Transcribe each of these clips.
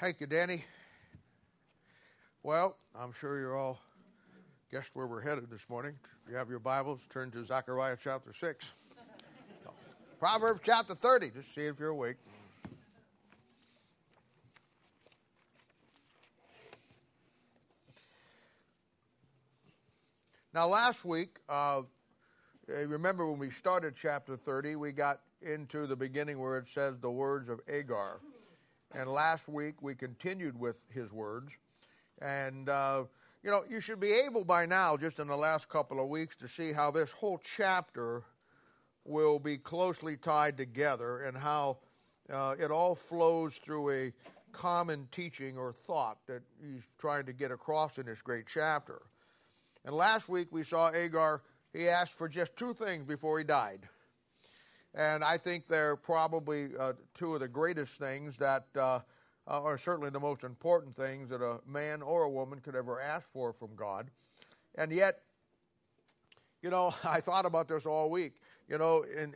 Thank you, Danny. Well, I'm sure you're all guessed where we're headed this morning. If you have your Bibles, turn to Zechariah chapter 6. No. Proverbs chapter 30, just see if you're awake. Now, last week, uh, remember when we started chapter 30, we got into the beginning where it says the words of Agur. And last week we continued with his words. And, uh, you know, you should be able by now, just in the last couple of weeks, to see how this whole chapter will be closely tied together and how uh, it all flows through a common teaching or thought that he's trying to get across in this great chapter. And last week we saw Agur, he asked for just two things before he died. And I think they're probably uh, two of the greatest things that uh, are certainly the most important things that a man or a woman could ever ask for from God. And yet, you know, I thought about this all week. You know, in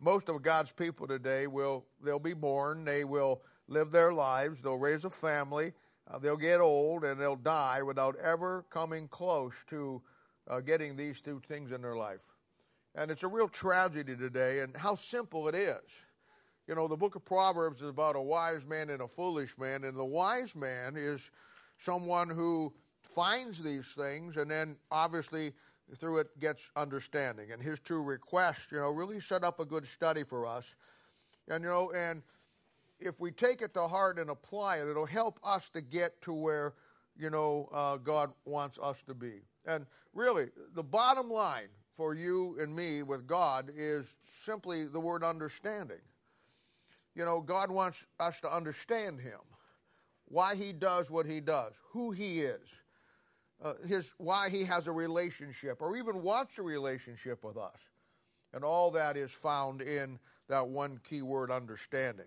most of God's people today will they'll be born, they will live their lives, they'll raise a family, uh, they'll get old, and they'll die without ever coming close to uh, getting these two things in their life. And it's a real tragedy today, and how simple it is. You know, the book of Proverbs is about a wise man and a foolish man, and the wise man is someone who finds these things and then obviously through it gets understanding. And his two requests, you know, really set up a good study for us. And, you know, and if we take it to heart and apply it, it'll help us to get to where, you know, uh, God wants us to be. And really, the bottom line for you and me with God is simply the word understanding. You know, God wants us to understand Him, why He does what He does, who He is, uh, his, why He has a relationship, or even wants a relationship with us. And all that is found in that one key word, understanding.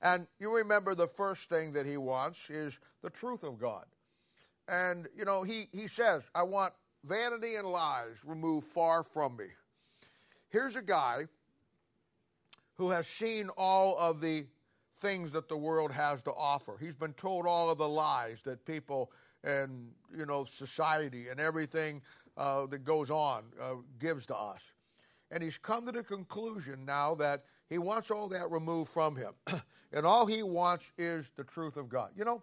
And you remember the first thing that He wants is the truth of God. And, you know, He, he says, I want vanity and lies removed far from me. Here's a guy who has seen all of the things that the world has to offer. He's been told all of the lies that people and you know society and everything uh, that goes on uh, gives to us, and he's come to the conclusion now that he wants all that removed from him, and all he wants is the truth of God. You know,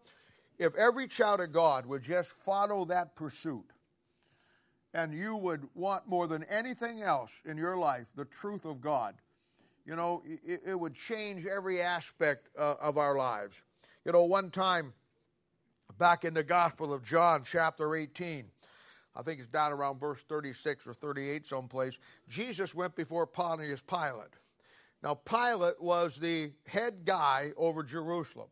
if every child of God would just follow that pursuit, and you would want more than anything else in your life the truth of God, you know, it, it would change every aspect uh, of our lives. You know, one time back in the Gospel of John, chapter 18, I think it's down around verse 36 or 38 someplace, Jesus went before Pontius Pilate. Now, Pilate was the head guy over Jerusalem.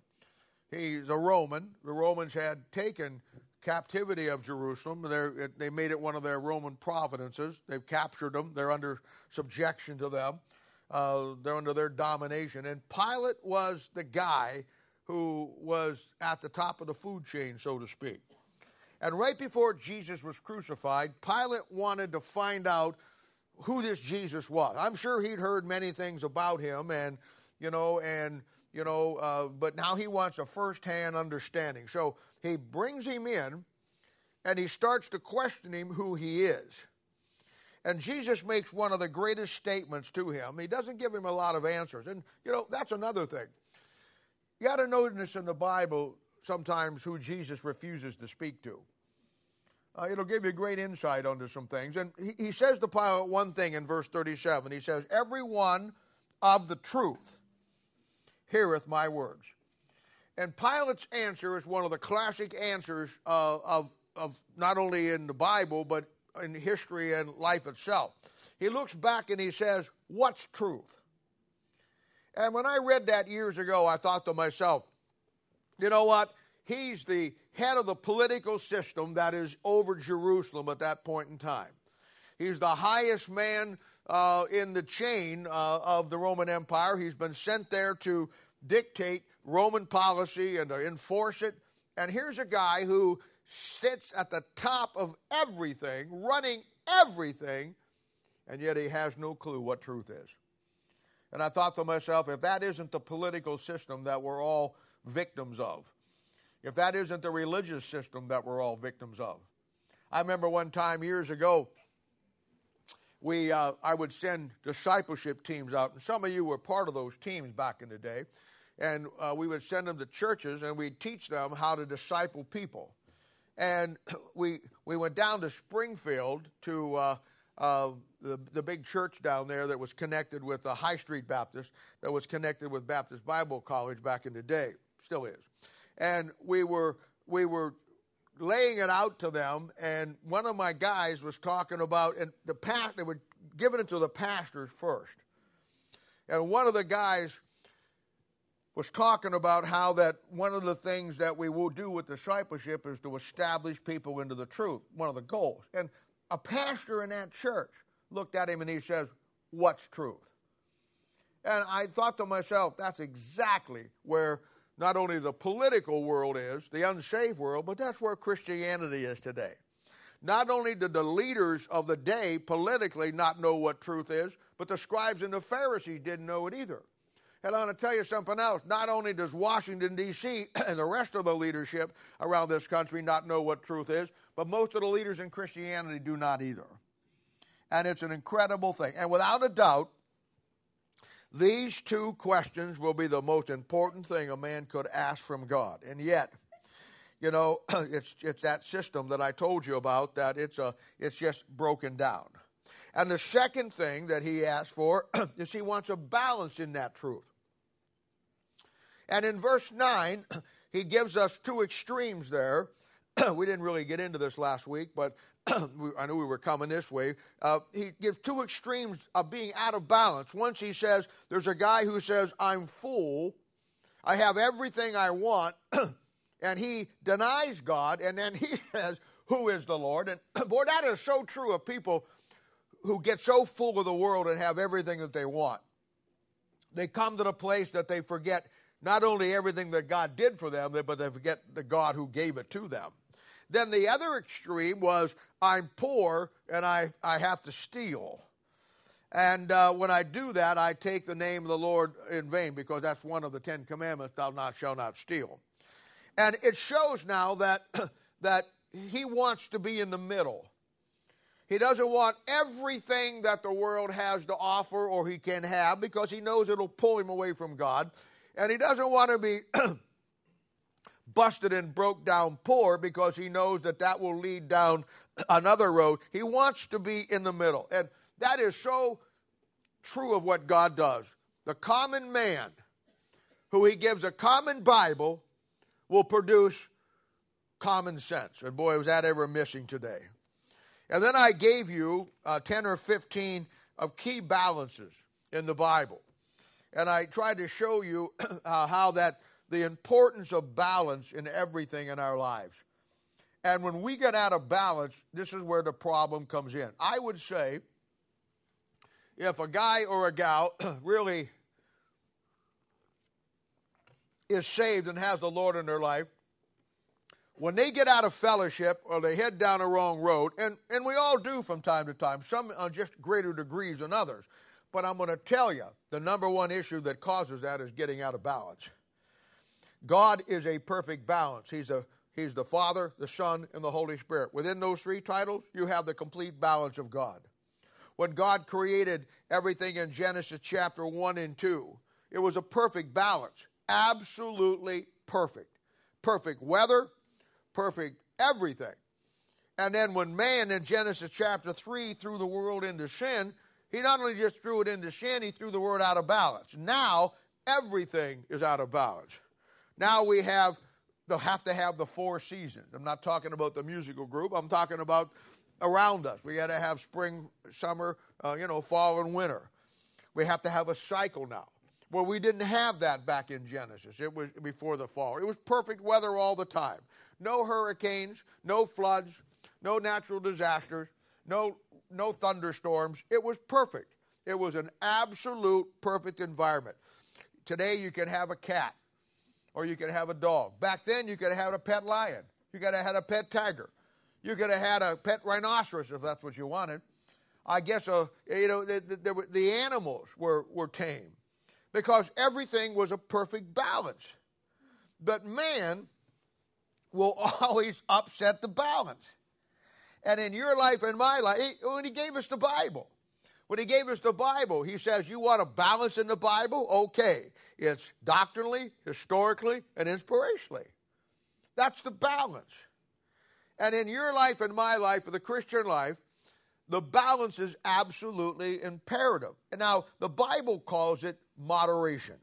He's a Roman. The Romans had taken captivity of Jerusalem. They're, they made it one of their Roman providences. They've captured them. They're under subjection to them. Uh, they're under their domination. And Pilate was the guy who was at the top of the food chain, so to speak. And right before Jesus was crucified, Pilate wanted to find out who this Jesus was. I'm sure he'd heard many things about him, and you know, and you know, uh, but now he wants a first-hand understanding. So he brings him in and he starts to question him who he is. And Jesus makes one of the greatest statements to him. He doesn't give him a lot of answers. And, you know, that's another thing. You got to notice in the Bible sometimes who Jesus refuses to speak to. Uh, it'll give you great insight onto some things. And he, he says to Pilate one thing in verse 37. He says, Every one of the truth heareth my words. And Pilate's answer is one of the classic answers uh, of, of not only in the Bible, but in history and life itself. He looks back and he says, What's truth? And when I read that years ago, I thought to myself, you know what? He's the head of the political system that is over Jerusalem at that point in time. He's the highest man uh, in the chain uh, of the Roman Empire. He's been sent there to dictate Roman policy and to enforce it. And here's a guy who sits at the top of everything, running everything, and yet he has no clue what truth is. And I thought to myself, if that isn't the political system that we're all victims of, if that isn't the religious system that we're all victims of. I remember one time years ago, we uh, I would send discipleship teams out, and some of you were part of those teams back in the day, and uh, we would send them to churches and we'd teach them how to disciple people, and we we went down to Springfield to. Uh, uh, the, the big church down there that was connected with the High Street Baptist, that was connected with Baptist Bible College back in the day, still is. And we were we were laying it out to them, and one of my guys was talking about, and the past, they were giving it to the pastors first. And one of the guys was talking about how that one of the things that we will do with discipleship is to establish people into the truth, one of the goals. And a pastor in that church looked at him and he says, What's truth? And I thought to myself, that's exactly where not only the political world is, the unsaved world, but that's where Christianity is today. Not only did the leaders of the day politically not know what truth is, but the scribes and the Pharisees didn't know it either. And I want to tell you something else. Not only does Washington, D.C., and the rest of the leadership around this country not know what truth is, but most of the leaders in Christianity do not either. And it's an incredible thing. And without a doubt, these two questions will be the most important thing a man could ask from God. And yet, you know, it's, it's that system that I told you about that it's, a, it's just broken down. And the second thing that he asks for is he wants a balance in that truth. And in verse 9, he gives us two extremes there. we didn't really get into this last week, but I knew we were coming this way. Uh, he gives two extremes of being out of balance. Once he says, there's a guy who says, I'm full, I have everything I want, and he denies God, and then he says, Who is the Lord? And boy, that is so true of people who get so full of the world and have everything that they want. They come to the place that they forget not only everything that God did for them, but they forget the God who gave it to them. Then the other extreme was I'm poor and I, I have to steal. And uh, when I do that, I take the name of the Lord in vain because that's one of the Ten Commandments thou not shall not steal. And it shows now that, that he wants to be in the middle. He doesn't want everything that the world has to offer or he can have because he knows it'll pull him away from God. And he doesn't want to be busted and broke down poor because he knows that that will lead down another road. He wants to be in the middle. And that is so true of what God does. The common man who he gives a common Bible will produce common sense. And boy, was that ever missing today. And then I gave you uh, 10 or 15 of key balances in the Bible. And I tried to show you uh, how that the importance of balance in everything in our lives. And when we get out of balance, this is where the problem comes in. I would say if a guy or a gal really is saved and has the Lord in their life, when they get out of fellowship or they head down a wrong road, and, and we all do from time to time, some on just greater degrees than others. But I'm going to tell you the number one issue that causes that is getting out of balance. God is a perfect balance. He's a He's the Father, the Son, and the Holy Spirit. Within those three titles, you have the complete balance of God. When God created everything in Genesis chapter 1 and 2, it was a perfect balance. Absolutely perfect. Perfect weather, perfect everything. And then when man in Genesis chapter 3 threw the world into sin, he not only just threw it into sin, he threw the world out of balance. Now everything is out of balance. Now we have they'll have to have the four seasons. I'm not talking about the musical group. I'm talking about around us. We got to have spring, summer, uh, you know, fall and winter. We have to have a cycle now. Well, we didn't have that back in Genesis. It was before the fall. It was perfect weather all the time. No hurricanes, no floods, no natural disasters, no no thunderstorms. It was perfect. It was an absolute perfect environment. Today you can have a cat or you can have a dog. Back then, you could have had a pet lion. You could have had a pet tiger. You could have had a pet rhinoceros if that's what you wanted. I guess uh, you know the, the, the animals were, were tame because everything was a perfect balance. But man will always upset the balance. And in your life and my life, when he gave us the Bible, when he gave us the Bible, he says, You want a balance in the Bible? Okay. It's doctrinally, historically, and inspirationally. That's the balance. And in your life and my life, for the Christian life, the balance is absolutely imperative. And now, the Bible calls it moderation.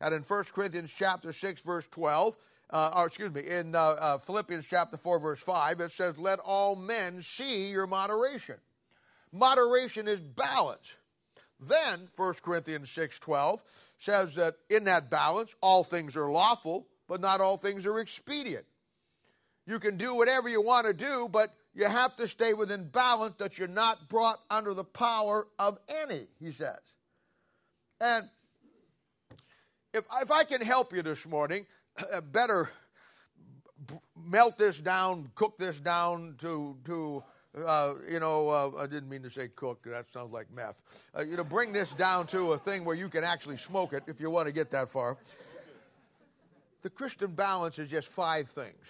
And in 1 Corinthians chapter 6, verse 12, uh, or excuse me, in uh, uh, Philippians chapter 4, verse 5, it says, Let all men see your moderation. Moderation is balance. Then 1 Corinthians 6, 12 says that in that balance, all things are lawful, but not all things are expedient. You can do whatever you want to do, but you have to stay within balance that you're not brought under the power of any, he says. And if, if I can help you this morning, better melt this down, cook this down to, to uh, you know, uh, I didn't mean to say cook, that sounds like meth. Uh, you know, bring this down to a thing where you can actually smoke it if you want to get that far. The Christian balance is just five things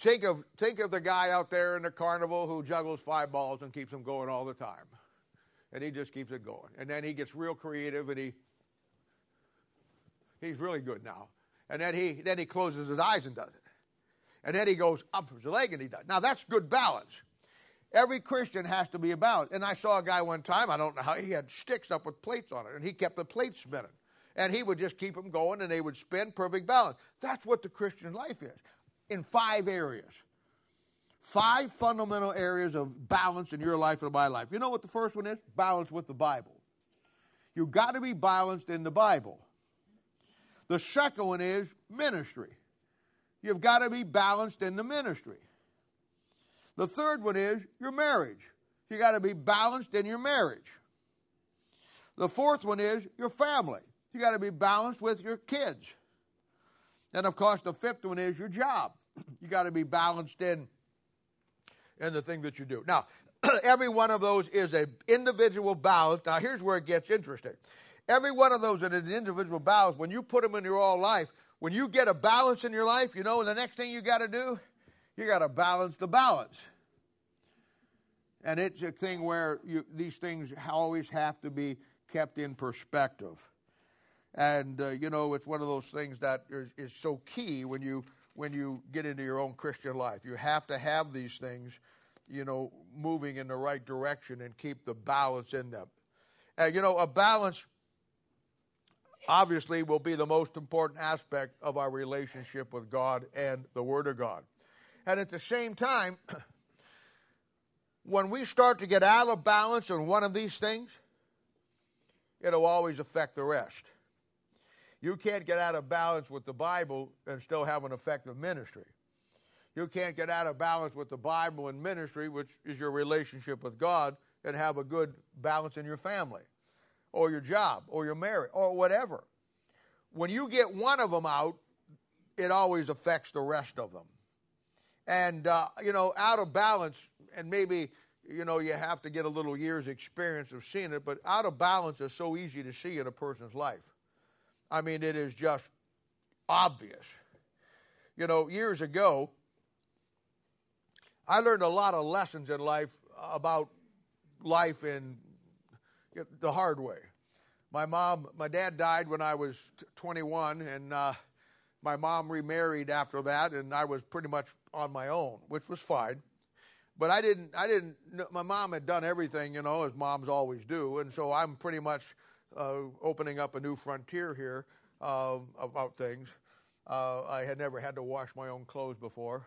Think of, think of the guy out there in the carnival who juggles five balls and keeps them going all the time. And he just keeps it going. And then he gets real creative and he he's really good now. And then he then he closes his eyes and does it. And then he goes up his leg and he does. Now that's good balance. Every Christian has to be a balance. And I saw a guy one time, I don't know how, he had sticks up with plates on it, and he kept the plates spinning. And he would just keep them going, and they would spin, perfect balance. That's what the Christian life is in five areas. Five fundamental areas of balance in your life and my life. You know what the first one is? Balance with the Bible. You've got to be balanced in the Bible. The second one is ministry. You've got to be balanced in the ministry. The third one is your marriage. You got to be balanced in your marriage. The fourth one is your family. You got to be balanced with your kids. And of course, the fifth one is your job. You got to be balanced in in the thing that you do. Now, every one of those is an individual balance. Now, here's where it gets interesting. Every one of those is an individual balance. When you put them in your all life, when you get a balance in your life, you know, the next thing you got to do, you got to balance the balance. And it's a thing where you, these things always have to be kept in perspective. And, uh, you know, it's one of those things that is, is so key when you, when you get into your own Christian life. You have to have these things, you know, moving in the right direction and keep the balance in them. Uh, you know, a balance obviously will be the most important aspect of our relationship with God and the Word of God. And at the same time, when we start to get out of balance on one of these things, it'll always affect the rest. You can't get out of balance with the Bible and still have an effective ministry. You can't get out of balance with the Bible and ministry, which is your relationship with God, and have a good balance in your family or your job or your marriage or whatever. When you get one of them out, it always affects the rest of them. And, uh, you know, out of balance, and maybe, you know, you have to get a little years' experience of seeing it, but out of balance is so easy to see in a person's life. I mean, it is just obvious. You know, years ago, I learned a lot of lessons in life about life in the hard way. My mom, my dad died when I was 21, and uh, my mom remarried after that, and I was pretty much on my own, which was fine. But I didn't, I didn't. My mom had done everything, you know, as moms always do, and so I'm pretty much uh, opening up a new frontier here uh, about things. Uh, I had never had to wash my own clothes before.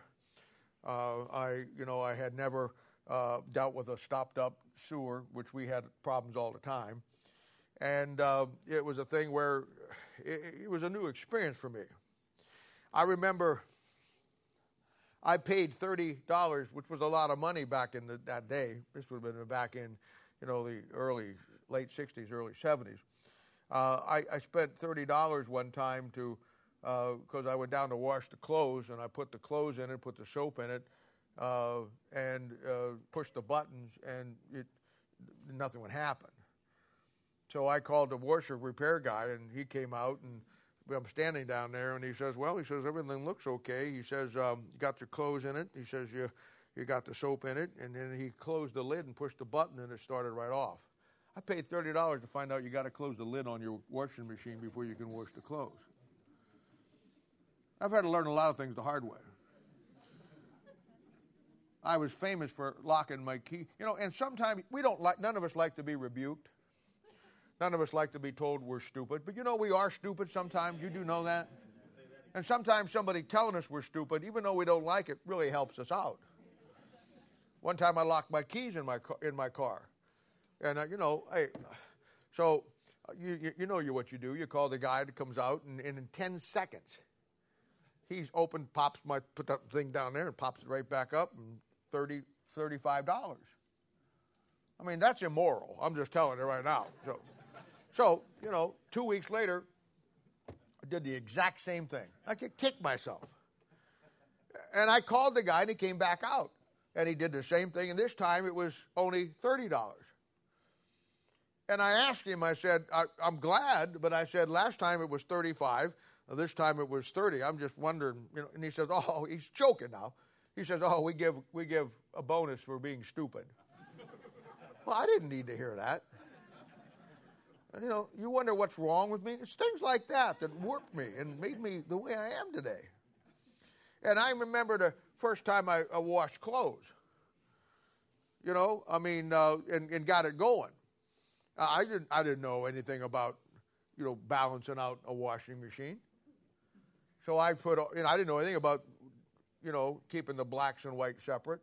Uh, I, you know, I had never uh, dealt with a stopped-up sewer, which we had problems all the time, and uh, it was a thing where it, it was a new experience for me. I remember I paid thirty dollars, which was a lot of money back in the, that day. This would have been back in, you know, the early late '60s, early '70s. Uh, I, I, spent thirty dollars one time to because uh, I went down to wash the clothes and I put the clothes in it, put the soap in it, uh, and uh, pushed the buttons, and it, nothing would happen. So I called the washer repair guy, and he came out and I'm standing down there, and he says, "Well, he says everything looks okay." He says, um, "You got your clothes in it." He says, "You you got the soap in it," and then he closed the lid and pushed the button, and it started right off. I paid thirty dollars to find out you got to close the lid on your washing machine before you can wash the clothes. I've had to learn a lot of things the hard way. I was famous for locking my key, you know, and sometimes we don't like. None of us like to be rebuked. None of us like to be told we're stupid, but you know we are stupid sometimes. You do know that? And sometimes somebody telling us we're stupid, even though we don't like it, really helps us out. One time I locked my keys in my car, in my car, and uh, you know, hey, so uh, you, you, know you what you do. You call the guy that comes out, and, and in ten seconds, he's open, pops my put that thing down there, and pops it right back up, and 30 $35. I mean, that's immoral. I'm just telling you right now. So, so, you know, two weeks later, I did the exact same thing. I could kick myself. And I called the guy and he came back out. And he did the same thing, and this time it was only $30. And I asked him, I said, I, am glad, but I said, last time it was 35, this time it was 30. I'm just wondering, you know, and he says, oh, he's choking now. He says, oh, we give, we give a bonus for being stupid. well, I didn't need to hear that. You know, you wonder what's wrong with me? It's things like that that warped me and made me the way I am today. And I remember the first time I, I washed clothes. You know, I mean, uh, and, and got it going. I didn't, I didn't know anything about, you know, balancing out a washing machine. So I put, you know, I didn't know anything about, you know, keeping the blacks and whites separate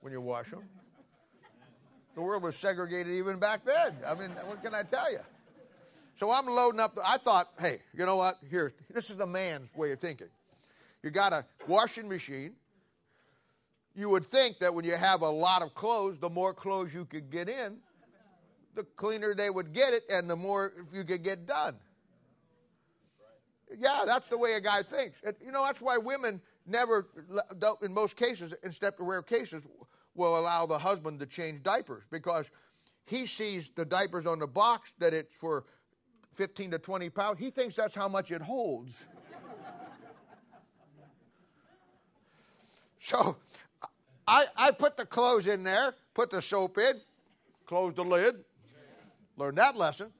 when you wash them. The world was segregated even back then. I mean, what can I tell you? So I'm loading up. I thought, hey, you know what? Here, this is the man's way of thinking. You got a washing machine. You would think that when you have a lot of clothes, the more clothes you could get in, the cleaner they would get it, and the more you could get done. Yeah, that's the way a guy thinks. You know, that's why women never, in most cases, except rare cases, will allow the husband to change diapers because he sees the diapers on the box that it's for 15 to 20 pounds. He thinks that's how much it holds. so I, I put the clothes in there, put the soap in, closed the lid, learned that lesson.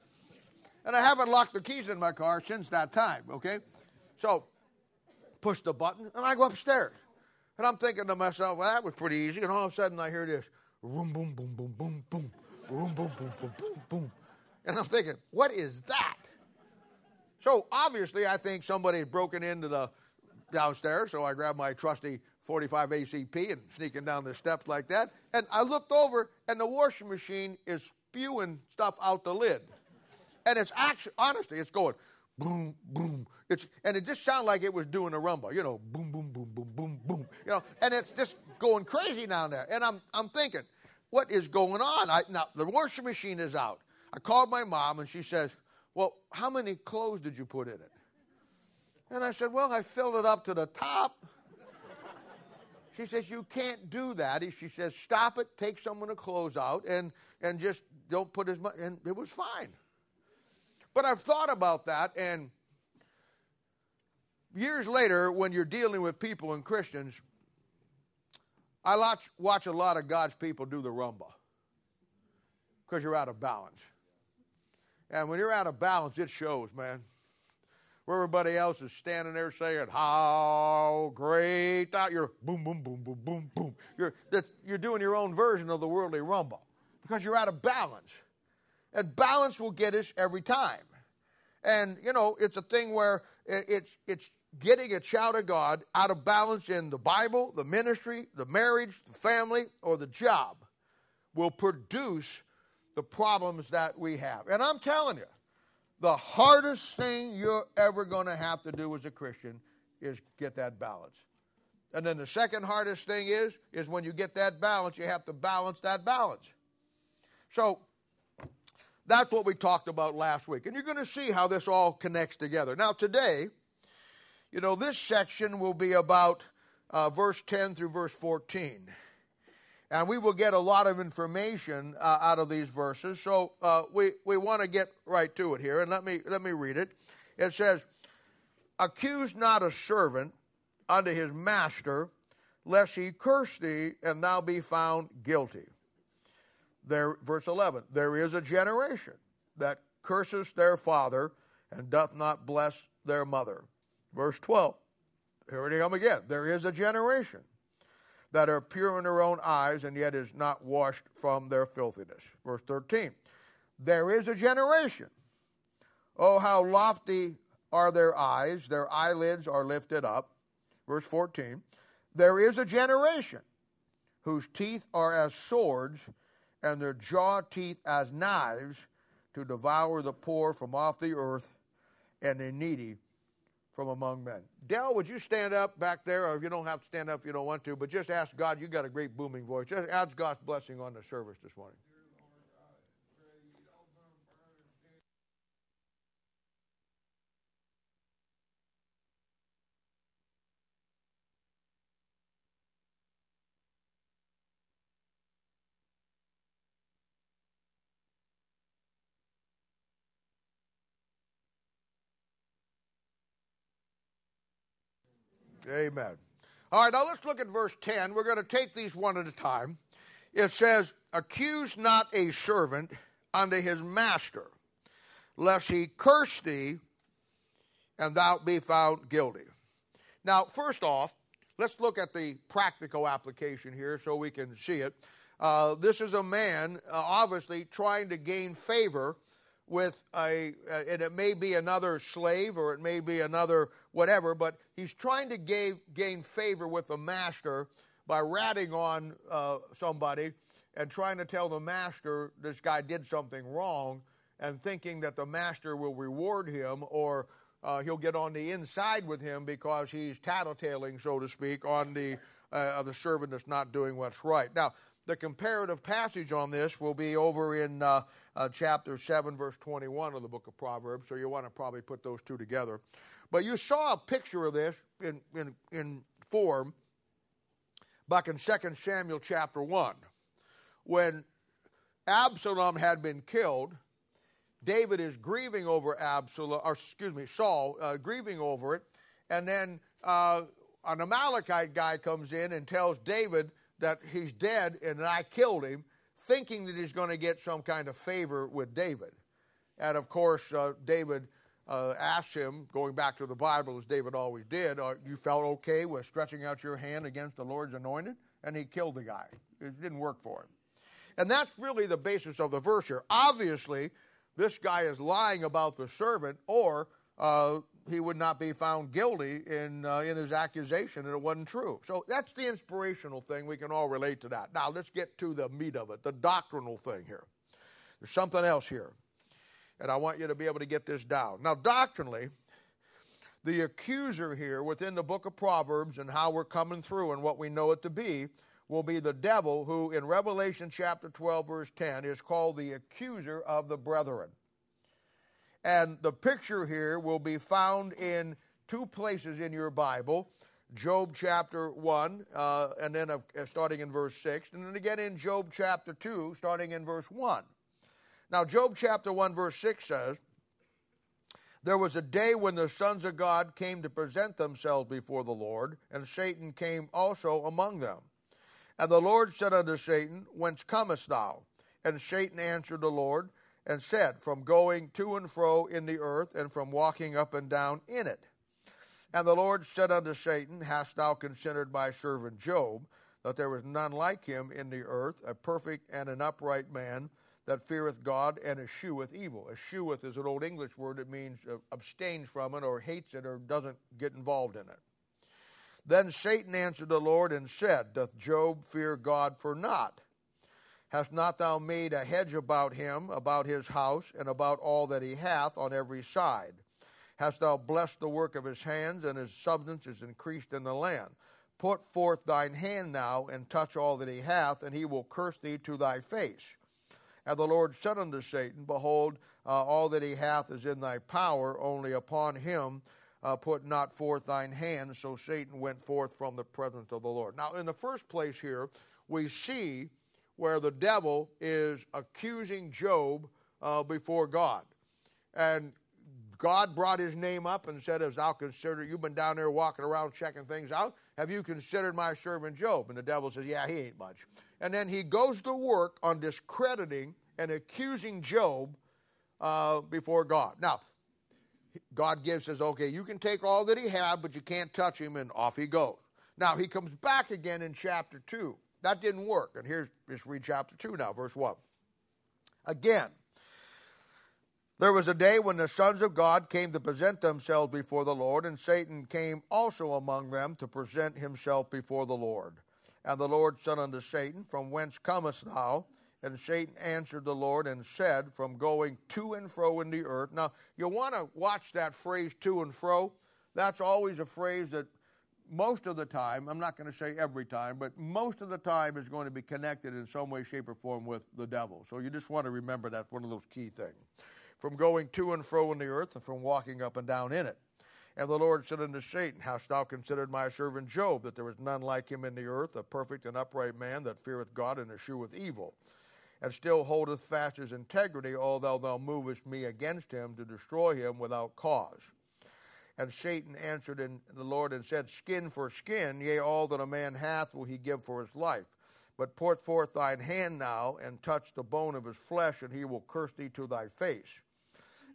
And I haven't locked the keys in my car since that time, okay? So push the button and I go upstairs. And I'm thinking to myself, well, that was pretty easy. And all of a sudden I hear this boom, boom, boom, boom, boom, boom, boom, boom, boom, boom, boom, boom. And I'm thinking, what is that? So obviously, I think somebody had broken into the downstairs. So I grabbed my trusty 45 ACP and sneaking down the steps like that. And I looked over, and the washing machine is spewing stuff out the lid. And it's actually, honestly, it's going boom, boom. It's, and it just sounded like it was doing a rumba, you know, boom, boom, boom, boom, boom, boom. You know, and it's just going crazy down there. And I'm, I'm thinking, what is going on? I, now, the washing machine is out. I called my mom, and she says, Well, how many clothes did you put in it? And I said, Well, I filled it up to the top. She says, You can't do that. She says, Stop it, take some of the clothes out, and, and just don't put as much. And it was fine. But I've thought about that, and years later, when you're dealing with people and Christians, I watch, watch a lot of God's people do the rumba because you're out of balance. And when you're out of balance, it shows, man. Where everybody else is standing there saying, How great thou you're boom, boom, boom, boom, boom, boom. You're, you're doing your own version of the worldly rumble because you're out of balance. And balance will get us every time. And, you know, it's a thing where it's, it's getting a child of God out of balance in the Bible, the ministry, the marriage, the family, or the job will produce the problems that we have. And I'm telling you, the hardest thing you're ever going to have to do as a Christian is get that balance. And then the second hardest thing is is when you get that balance, you have to balance that balance. So that's what we talked about last week. And you're going to see how this all connects together. Now today, you know, this section will be about uh, verse 10 through verse 14. And we will get a lot of information uh, out of these verses. So uh, we, we want to get right to it here. And let me, let me read it. It says, accuse not a servant unto his master, lest he curse thee and thou be found guilty. There, verse 11, there is a generation that curses their father and doth not bless their mother. Verse 12, here it come again. There is a generation that are pure in their own eyes and yet is not washed from their filthiness. Verse 13, there is a generation. Oh, how lofty are their eyes, their eyelids are lifted up. Verse 14, there is a generation whose teeth are as swords and their jaw teeth as knives to devour the poor from off the earth and the needy from among men. Dell, would you stand up back there, or if you don't have to stand up if you don't want to, but just ask God, you got a great booming voice. Just ask God's blessing on the service this morning. Amen. All right, now let's look at verse 10. We're going to take these one at a time. It says, Accuse not a servant unto his master, lest he curse thee and thou be found guilty. Now, first off, let's look at the practical application here so we can see it. Uh, this is a man, uh, obviously, trying to gain favor with a, uh, and it may be another slave or it may be another whatever, but he's trying to gain, gain favor with the master by ratting on uh, somebody and trying to tell the master this guy did something wrong and thinking that the master will reward him or uh, he'll get on the inside with him because he's tattletaling, so to speak, on the, uh, the servant that's not doing what's right. Now, the comparative passage on this will be over in uh, chapter 7, verse 21 of the book of Proverbs, so you want to probably put those two together. But you saw a picture of this in, in, in form back in 2 Samuel chapter 1. When Absalom had been killed, David is grieving over Absalom, or excuse me, Saul, uh, grieving over it, and then uh, an Amalekite guy comes in and tells David that he's dead and I killed him, thinking that he's going to get some kind of favor with David. And of course, uh, David uh, asked him, going back to the Bible as David always did, uh, you felt okay with stretching out your hand against the Lord's anointed? And he killed the guy. It didn't work for him. And that's really the basis of the verse here. Obviously, this guy is lying about the servant, or uh, he would not be found guilty in, uh, in his accusation and it wasn't true. So that's the inspirational thing. We can all relate to that. Now let's get to the meat of it, the doctrinal thing here. There's something else here. And I want you to be able to get this down. Now, doctrinally, the accuser here within the book of Proverbs and how we're coming through and what we know it to be will be the devil who in Revelation chapter 12, verse 10, is called the accuser of the brethren. And the picture here will be found in two places in your Bible Job chapter 1, uh, and then uh, starting in verse 6, and then again in Job chapter 2, starting in verse 1. Now, Job chapter 1, verse 6 says, There was a day when the sons of God came to present themselves before the Lord, and Satan came also among them. And the Lord said unto Satan, Whence comest thou? And Satan answered the Lord, and said, From going to and fro in the earth, and from walking up and down in it. And the Lord said unto Satan, Hast thou considered my servant Job, that there was none like him in the earth, a perfect and an upright man, that feareth God and escheweth evil. Escheweth is an old English word. It means uh, abstains from it, or hates it, or doesn't get involved in it. Then Satan answered the Lord and said, Doth Job fear God for naught? Hast not thou made a hedge about him, about his house, and about all that he hath on every side? Hast thou blessed the work of his hands, and his substance is increased in the land? Put forth thine hand now, and touch all that he hath, and he will curse thee to thy face. And the Lord said unto Satan, Behold, uh, all that he hath is in thy power, only upon him uh, put not forth thine hand. So Satan went forth from the presence of the Lord. Now, in the first place here, we see where the devil is accusing Job uh, before God. And God brought his name up and said, As thou consider, you've been down there walking around checking things out. Have you considered my servant Job? And the devil says, Yeah, he ain't much. And then he goes to work on discrediting and accusing Job uh, before God. Now, God gives says, okay, you can take all that he had, but you can't touch him, and off he goes. Now he comes back again in chapter two. That didn't work. And here's just read chapter two now, verse one. Again, there was a day when the sons of God came to present themselves before the Lord, and Satan came also among them to present himself before the Lord. And the Lord said unto Satan, From whence comest thou? And Satan answered the Lord and said, From going to and fro in the earth. Now, you want to watch that phrase to and fro. That's always a phrase that most of the time, I'm not going to say every time, but most of the time is going to be connected in some way, shape, or form with the devil. So you just want to remember that's one of those key things. From going to and fro in the earth and from walking up and down in it. And the Lord said unto Satan, Hast thou considered my servant Job, that there is none like him in the earth, a perfect and upright man that feareth God and escheweth evil? and still holdeth fast his integrity, although thou movest me against him to destroy him without cause. And Satan answered in the Lord and said, Skin for skin, yea, all that a man hath will he give for his life. But put forth thine hand now, and touch the bone of his flesh, and he will curse thee to thy face.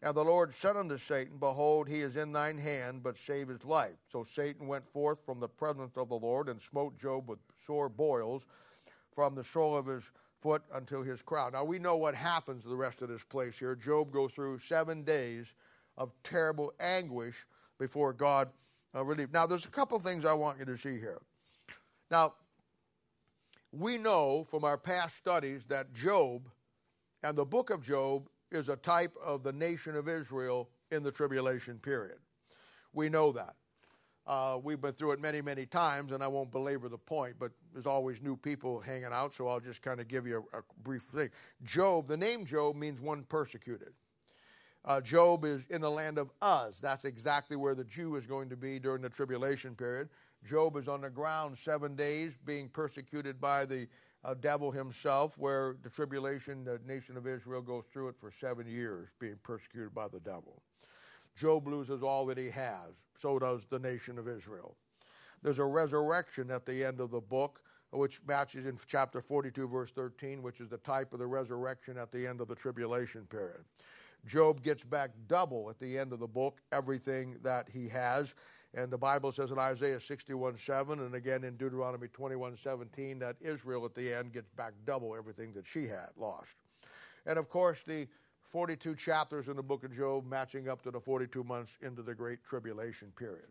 And the Lord said unto Satan, Behold, he is in thine hand, but save his life. So Satan went forth from the presence of the Lord, and smote Job with sore boils from the sole of his foot until his crown. Now we know what happens to the rest of this place here. Job goes through seven days of terrible anguish before God uh, relief. Now there's a couple things I want you to see here. Now, we know from our past studies that Job and the book of Job is a type of the nation of Israel in the tribulation period. We know that. Uh, we've been through it many, many times, and I won't belabor the point, but there's always new people hanging out, so I'll just kind of give you a, a, brief thing. Job, the name Job means one persecuted. Uh, Job is in the land of Uz. That's exactly where the Jew is going to be during the tribulation period. Job is on the ground seven days being persecuted by the uh, devil himself, where the tribulation, the nation of Israel goes through it for seven years, being persecuted by the devil. Job loses all that he has. So does the nation of Israel. There's a resurrection at the end of the book, which matches in chapter 42, verse 13, which is the type of the resurrection at the end of the tribulation period. Job gets back double at the end of the book, everything that he has. And the Bible says in Isaiah 61 7 and again in Deuteronomy 21 17 that Israel at the end gets back double everything that she had lost. And of course, the 42 chapters in the book of Job, matching up to the 42 months into the Great Tribulation period.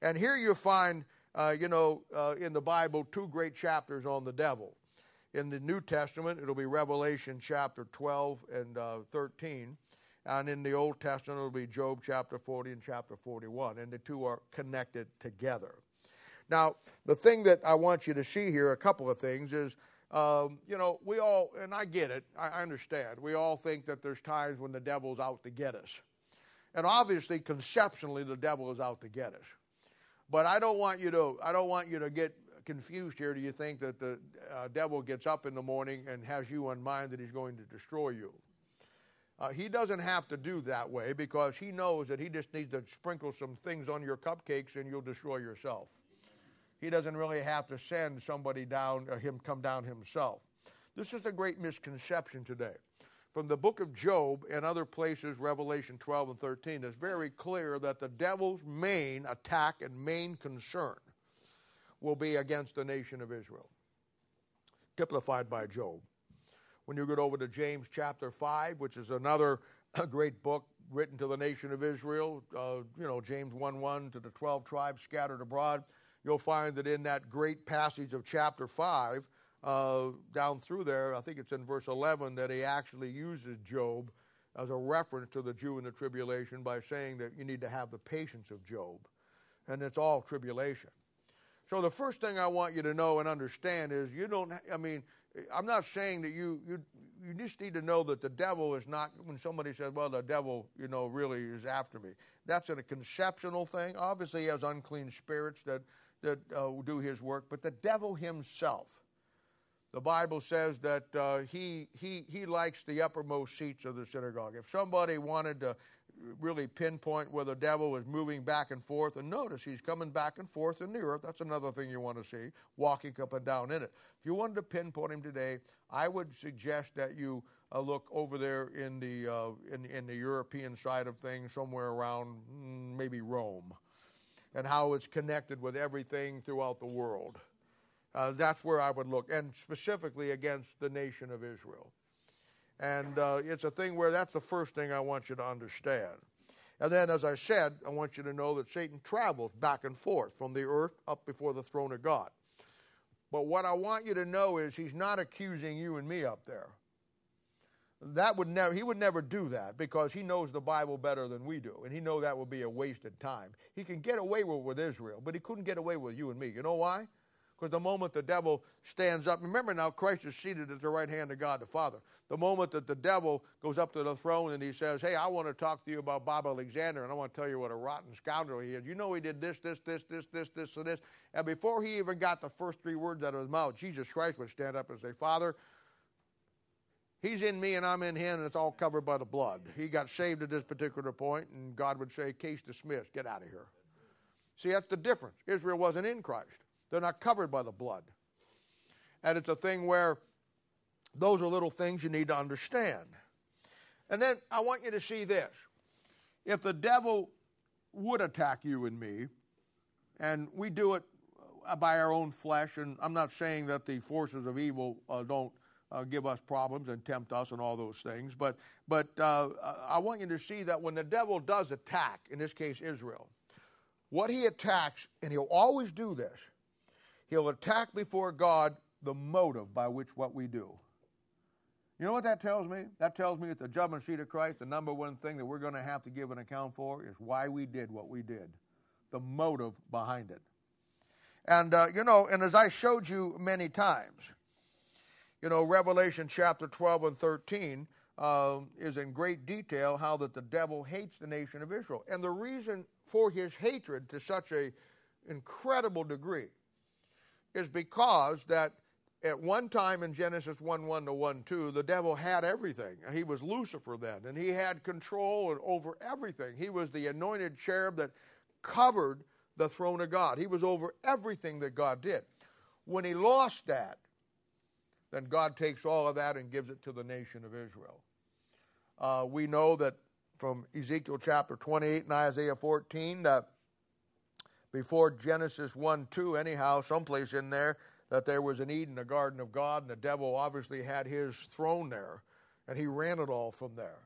And here you find, uh, you know, uh, in the Bible, two great chapters on the devil. In the New Testament, it'll be Revelation chapter 12 and uh, 13. And in the Old Testament, it'll be Job chapter 40 and chapter 41. And the two are connected together. Now, the thing that I want you to see here, a couple of things, is um, you know, we all, and I get it, I, understand, we all think that there's times when the devil's out to get us. And obviously, conceptually, the devil is out to get us. But I don't want you to, I don't want you to get confused here. Do you think that the uh, devil gets up in the morning and has you in mind that he's going to destroy you? Uh, he doesn't have to do that way because he knows that he just needs to sprinkle some things on your cupcakes and you'll destroy yourself. He doesn't really have to send somebody down, or him come down himself. This is a great misconception today. From the book of Job and other places, Revelation 12 and 13, it's very clear that the devil's main attack and main concern will be against the nation of Israel, typified by Job. When you get over to James chapter 5, which is another great book written to the nation of Israel, uh, you know, James 1 1 to the 12 tribes scattered abroad you'll find that in that great passage of chapter 5, uh, down through there, I think it's in verse 11, that he actually uses Job as a reference to the Jew in the tribulation by saying that you need to have the patience of Job. And it's all tribulation. So the first thing I want you to know and understand is you don't, I mean, I'm not saying that you, you, you just need to know that the devil is not, when somebody says, well, the devil, you know, really is after me. That's a conceptual thing. Obviously, he has unclean spirits that that uh, do his work, but the devil himself. The Bible says that uh, he, he, he likes the uppermost seats of the synagogue. If somebody wanted to really pinpoint where the devil is moving back and forth. And notice he's coming back and forth in the earth. That's another thing you want to see, walking up and down in it. If you wanted to pinpoint him today, I would suggest that you uh, look over there in the uh, in, in the European side of things, somewhere around mm, maybe Rome, and how it's connected with everything throughout the world. Uh, that's where I would look, and specifically against the nation of Israel. And uh, it's a thing where that's the first thing I want you to understand. And then, as I said, I want you to know that Satan travels back and forth from the earth up before the throne of God. But what I want you to know is he's not accusing you and me up there. That would never he would never do that because he knows the Bible better than we do, and he know that would be a wasted time. He can get away with with Israel, but he couldn't get away with you and me. You know why? Because the moment the devil stands up, remember now, Christ is seated at the right hand of God the Father. The moment that the devil goes up to the throne and he says, Hey, I want to talk to you about Bob Alexander, and I want to tell you what a rotten scoundrel he is. You know, he did this, this, this, this, this, this, and this. And before he even got the first three words out of his mouth, Jesus Christ would stand up and say, Father, He's in me and I'm in him, and it's all covered by the blood. He got saved at this particular point, and God would say, Case dismissed, get out of here. See, that's the difference. Israel wasn't in Christ. They're not covered by the blood. And it's a thing where those are little things you need to understand. And then I want you to see this. If the devil would attack you and me, and we do it uh, by our own flesh, and I'm not saying that the forces of evil uh, don't uh, give us problems and tempt us and all those things, but, but uh, I want you to see that when the devil does attack, in this case Israel, what he attacks, and he'll always do this, He'll attack before God the motive by which what we do. You know what that tells me? That tells me at the judgment seat of Christ, the number one thing that we're going to have to give an account for is why we did what we did, the motive behind it. And, uh, you know, and as I showed you many times, you know, Revelation chapter 12 and 13 uh, is in great detail how that the devil hates the nation of Israel. And the reason for his hatred to such a incredible degree is because that at one time in Genesis 1 1 to 1 2, the devil had everything. He was Lucifer then, and he had control over everything. He was the anointed cherub that covered the throne of God, he was over everything that God did. When he lost that, then God takes all of that and gives it to the nation of Israel. Uh, we know that from Ezekiel chapter 28 and Isaiah 14 that before Genesis 1 2, anyhow, someplace in there, that there was an Eden, a garden of God, and the devil obviously had his throne there, and he ran it all from there.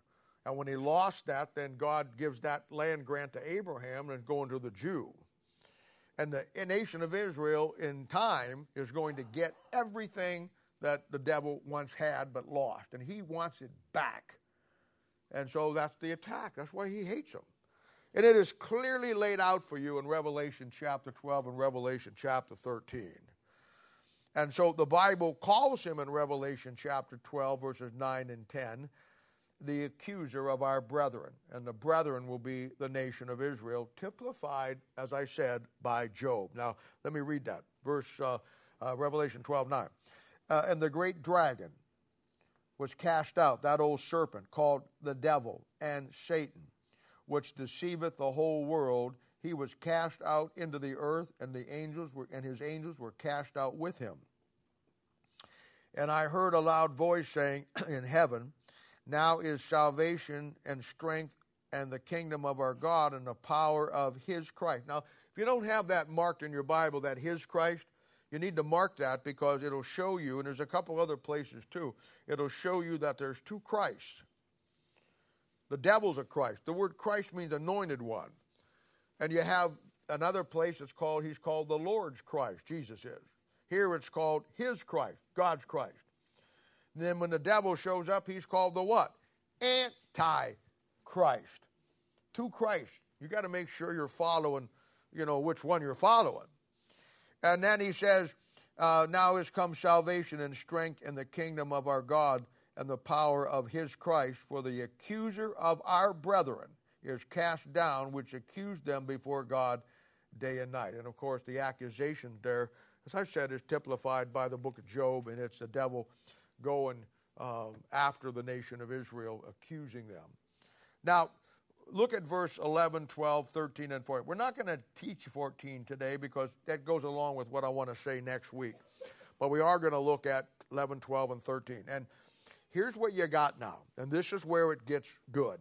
And when he lost that, then God gives that land grant to Abraham and going to the Jew. And the nation of Israel in time is going to get everything that the devil once had but lost. And he wants it back. And so that's the attack. That's why he hates them. And it is clearly laid out for you in Revelation chapter 12 and Revelation chapter 13. And so the Bible calls him in Revelation chapter 12, verses 9 and 10, the accuser of our brethren. And the brethren will be the nation of Israel, typified, as I said, by Job. Now, let me read that. Verse uh, uh, Revelation 12, 9. Uh, and the great dragon was cast out, that old serpent called the devil and Satan which deceiveth the whole world, he was cast out into the earth, and the angels were and his angels were cast out with him. And I heard a loud voice saying in heaven, Now is salvation and strength and the kingdom of our God and the power of his Christ. Now, if you don't have that marked in your Bible, that his Christ, you need to mark that because it'll show you, and there's a couple other places too, it'll show you that there's two Christs. The devil's a Christ. The word Christ means anointed one. And you have another place that's called, he's called the Lord's Christ, Jesus is. Here it's called his Christ, God's Christ. And then when the devil shows up, he's called the what? Anti Christ. To Christ. You got to make sure you're following, you know, which one you're following. And then he says, uh, Now is come salvation and strength in the kingdom of our God and the power of his Christ, for the accuser of our brethren is cast down, which accused them before God day and night. And of course, the accusation there, as I said, is typified by the book of Job, and it's the devil going uh, after the nation of Israel, accusing them. Now, look at verse 11, 12, 13, and 14. We're not going to teach 14 today because that goes along with what I want to say next week. But we are going to look at 11, 12, and 13. And here's what you got now. And this is where it gets good.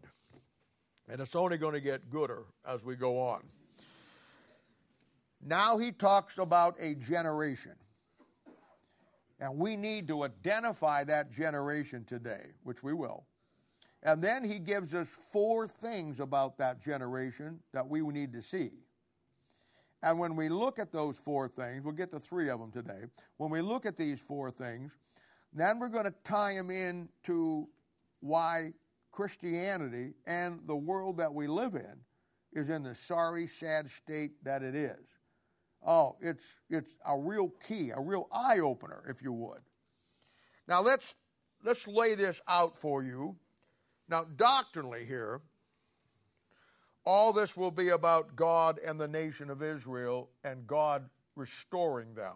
And it's only going to get gooder as we go on. Now he talks about a generation. And we need to identify that generation today, which we will. And then he gives us four things about that generation that we need to see. And when we look at those four things, we'll get to three of them today. When we look at these four things, then we're going to tie them in to why Christianity and the world that we live in is in the sorry, sad state that it is. Oh, it's, it's a real key, a real eye opener, if you would. Now let's, let's lay this out for you now, doctrinally, here, all this will be about God and the nation of Israel and God restoring them.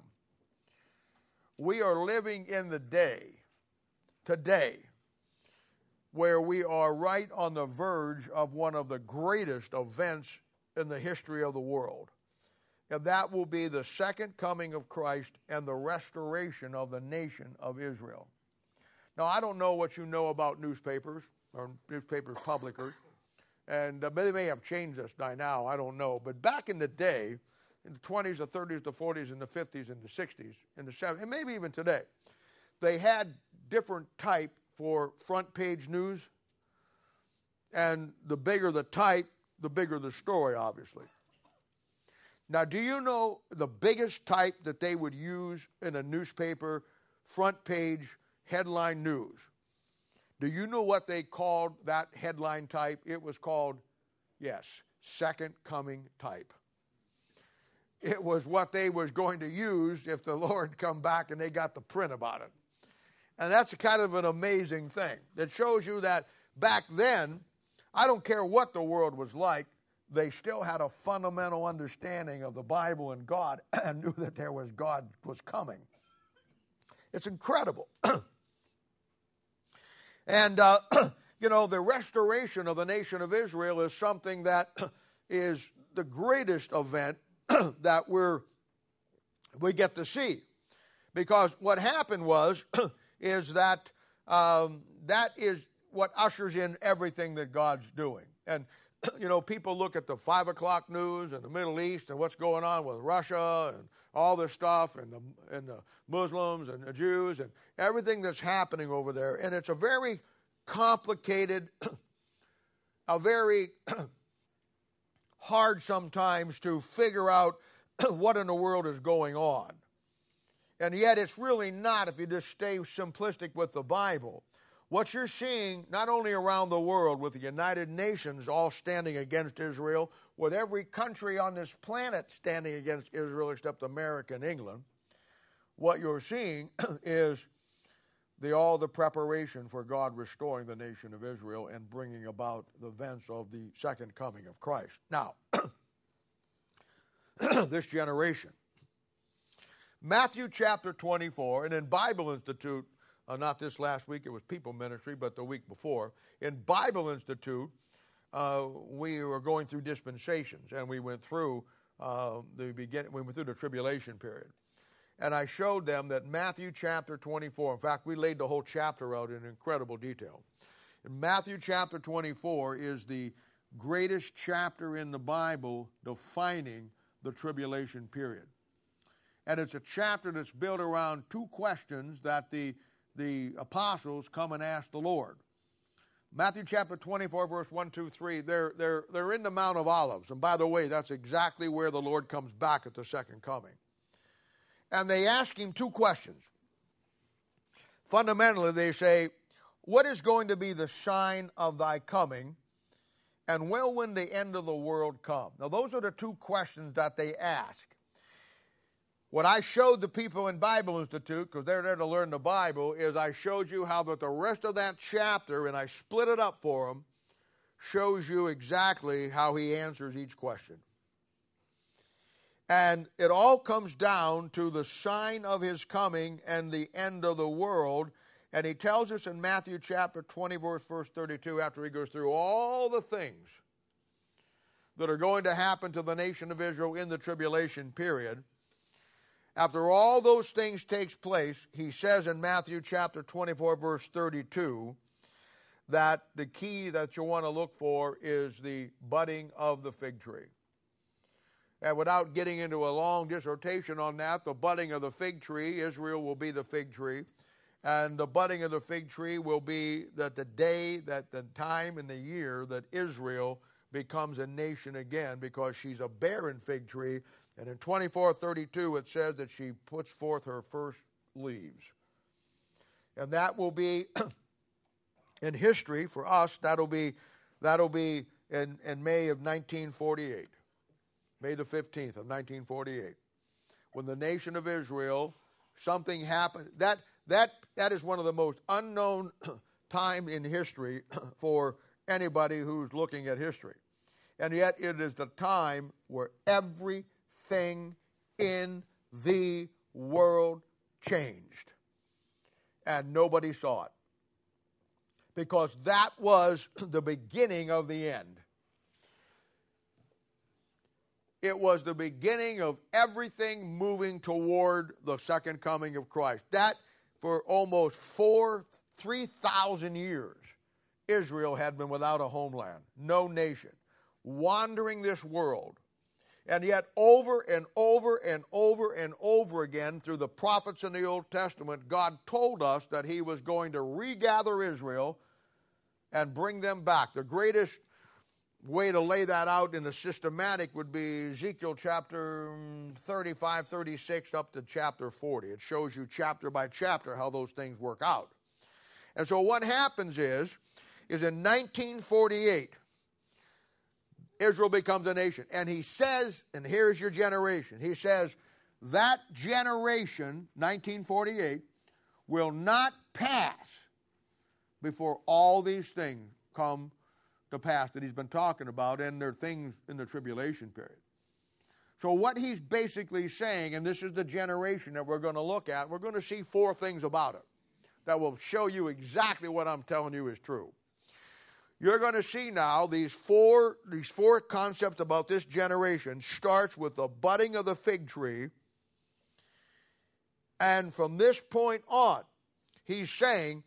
We are living in the day, today, where we are right on the verge of one of the greatest events in the history of the world. And that will be the second coming of Christ and the restoration of the nation of Israel. Now, I don't know what you know about newspapers or newspapers publishers, and uh, they may have changed this by now. I don't know, but back in the day, in the 20s, the 30s, the 40s, and the 50s, and the 60s, and the 70s, and maybe even today, they had different type for front page news, and the bigger the type, the bigger the story, obviously. Now, do you know the biggest type that they would use in a newspaper, front page headline news? Do you know what they called that headline type? It was called, yes, second coming type. It was what they was going to use if the Lord come back and they got the print about it. And that's kind of an amazing thing. It shows you that back then, I don't care what the world was like, they still had a fundamental understanding of the Bible and God and knew that there was God was coming. It's incredible. And, uh, you know, the restoration of the nation of Israel is something that is the greatest event that we're, we get to see. Because what happened was, is that um, that is what ushers in everything that God's doing. And, you know, people look at the five o'clock news and the Middle East and what's going on with Russia and all this stuff and the, and the Muslims and the Jews and everything that's happening over there. And it's a very complicated, a very hard sometimes to figure out what in the world is going on. And yet, it's really not if you just stay simplistic with the Bible. What you're seeing, not only around the world, with the United Nations all standing against Israel, with every country on this planet standing against Israel except America and England, what you're seeing is the, all the preparation for God restoring the nation of Israel and bringing about the events of the second coming of Christ. Now, this generation. Matthew chapter 24, and in Bible Institute, uh, not this last week, it was People Ministry, but the week before, in Bible Institute, uh, we were going through dispensations, and we went through uh, the beginning, we went through the tribulation period and I showed them that Matthew chapter 24, in fact, we laid the whole chapter out in incredible detail. In Matthew chapter 24 is the greatest chapter in the Bible defining the tribulation period. And it's a chapter that's built around two questions that the, the apostles come and ask the Lord. Matthew chapter 24, verse 1, 2, 3, they're, they're, they're in the Mount of Olives. And by the way, that's exactly where the Lord comes back at the second coming and they ask him two questions. Fundamentally, they say, What is going to be the sign of thy coming? And will when the end of the world come? Now, those are the two questions that they ask. What I showed the people in Bible Institute, because they're there to learn the Bible, is I showed you how that the rest of that chapter, and I split it up for them, shows you exactly how he answers each question. And it all comes down to the sign of his coming and the end of the world. And he tells us in Matthew chapter 20, verse, verse 32, after he goes through all the things that are going to happen to the nation of Israel in the tribulation period. After all those things takes place, he says in Matthew chapter 24 verse 32 that the key that you want to look for is the budding of the fig tree. And without getting into a long dissertation on that, the budding of the fig tree, Israel will be the fig tree. And the budding of the fig tree will be that the day, that the time and the year that Israel becomes a nation again because she's a barren fig tree. And in 2432, it says that she puts forth her first leaves. And that will be in history for us, that'll be, that'll be in, in May of 1948, May the 15th of 1948, when the nation of Israel, something happened. That, that, that is one of the most unknown time in history for anybody who's looking at history. And yet it is the time where everything in the world changed. And nobody saw it because that was the beginning of the end. It was the beginning of everything moving toward the second coming of Christ. That, for almost four, 3,000 years, Israel had been without a homeland, no nation, wandering this world. And yet, over and over and over and over again, through the prophets in the Old Testament, God told us that He was going to regather Israel and bring them back. The greatest way to lay that out in a systematic would be Ezekiel chapter 35, 36 up to chapter 40. It shows you chapter by chapter how those things work out. And so what happens is, is in 1948, Israel becomes a nation. And he says, and here's your generation, he says, that generation, 1948, will not pass before all these things come to pass that he's been talking about, and they're things in the tribulation period. So, what he's basically saying, and this is the generation that we're going to look at, we're going to see four things about it that will show you exactly what I'm telling you is true. You're going to see now these four, these four concepts about this generation starts with the budding of the fig tree. And from this point on, he's saying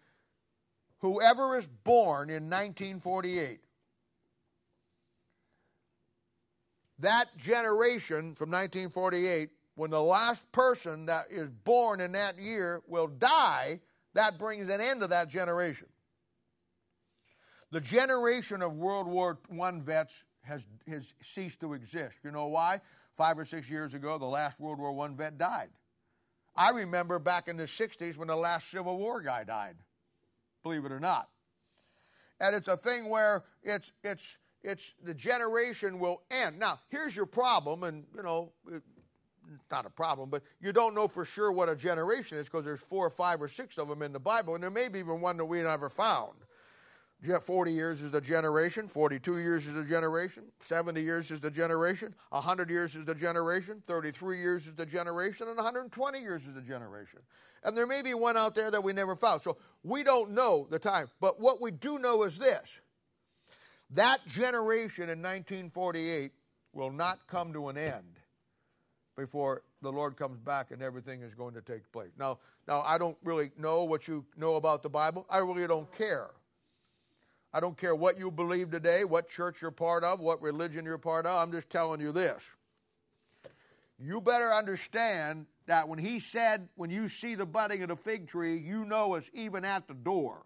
whoever is born in 1948, that generation from 1948, when the last person that is born in that year will die, that brings an end to that generation. The generation of World War I vets has, has ceased to exist. You know why? Five or six years ago, the last World War I vet died. I remember back in the 60s when the last Civil War guy died believe it or not. And it's a thing where it's it's it's the generation will end. Now, here's your problem, and you know, it's not a problem, but you don't know for sure what a generation is because there's four or five or six of them in the Bible, and there may be even one that we never found. 40 years is the generation, 42 years is the generation, 70 years is the generation, 100 years is the generation, 33 years is the generation, and 120 years is the generation. And there may be one out there that we never found. So we don't know the time. But what we do know is this that generation in 1948 will not come to an end before the Lord comes back and everything is going to take place. Now, now I don't really know what you know about the Bible. I really don't care. I don't care what you believe today, what church you're part of, what religion you're part of. I'm just telling you this. You better understand that when he said, when you see the budding of the fig tree, you know it's even at the door.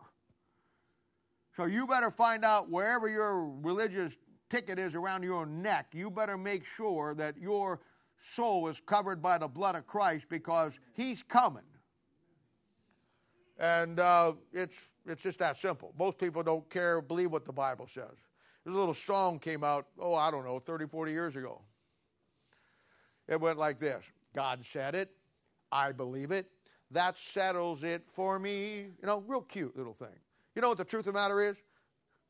So you better find out wherever your religious ticket is around your neck, you better make sure that your soul is covered by the blood of Christ because he's coming. And uh, it's, it's just that simple. Most people don't care, believe what the Bible says. There's a little song came out, oh, I don't know, 30, 40 years ago. It went like this God said it. I believe it. That settles it for me. You know, real cute little thing. You know what the truth of the matter is?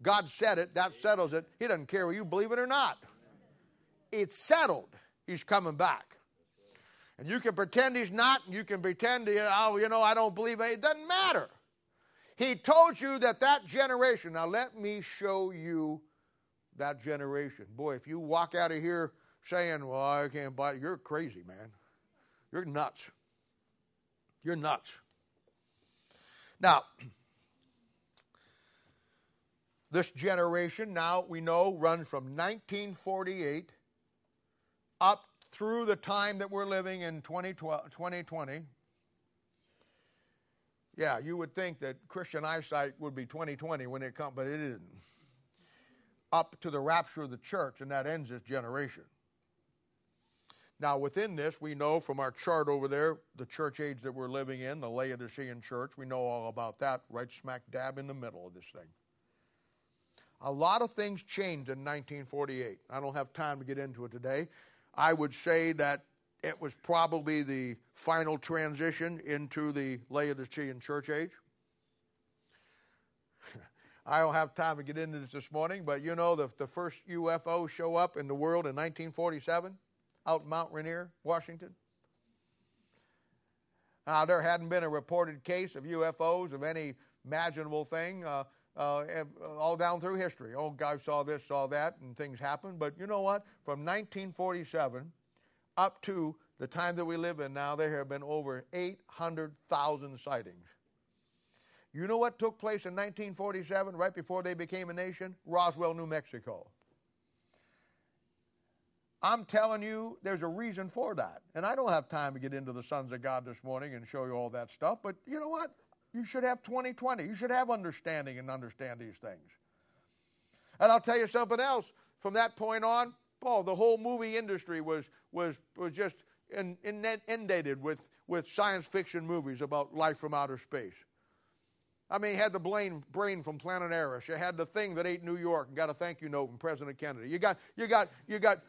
God said it. That settles it. He doesn't care whether you believe it or not. It's settled. He's coming back. And you can pretend he's not, and you can pretend, oh, you know, I don't believe it. It doesn't matter. He told you that that generation, now let me show you that generation. Boy, if you walk out of here saying, Well, I can't buy it, you're crazy, man. You're nuts. You're nuts. Now, this generation now we know runs from 1948 up through the time that we're living in 2020. Yeah, you would think that Christian eyesight would be 2020 when it comes, but it isn't. Up to the rapture of the church, and that ends this generation. Now, within this, we know from our chart over there, the church age that we're living in, the Laodicean church, we know all about that, right smack dab in the middle of this thing. A lot of things changed in 1948. I don't have time to get into it today. I would say that it was probably the final transition into the Laodicean church age. I don't have time to get into this this morning, but you know the, the first UFO show up in the world in 1947 out Mount Rainier, Washington. Now, there hadn't been a reported case of UFOs of any imaginable thing uh, uh, all down through history. Oh, guy saw this, saw that, and things happened. But you know what? From 1947 up to the time that we live in now, there have been over 800,000 sightings. You know what took place in 1947, right before they became a nation? Roswell, New Mexico. I'm telling you, there's a reason for that. And I don't have time to get into the sons of God this morning and show you all that stuff, but you know what? You should have 2020. You should have understanding and understand these things. And I'll tell you something else. From that point on, Paul, the whole movie industry was was was just in, in, inundated with with science fiction movies about life from outer space. I mean, you had the brain, brain from Planet Arous. You had the thing that ate New York and got a thank you note from President Kennedy. You got, you got, you got.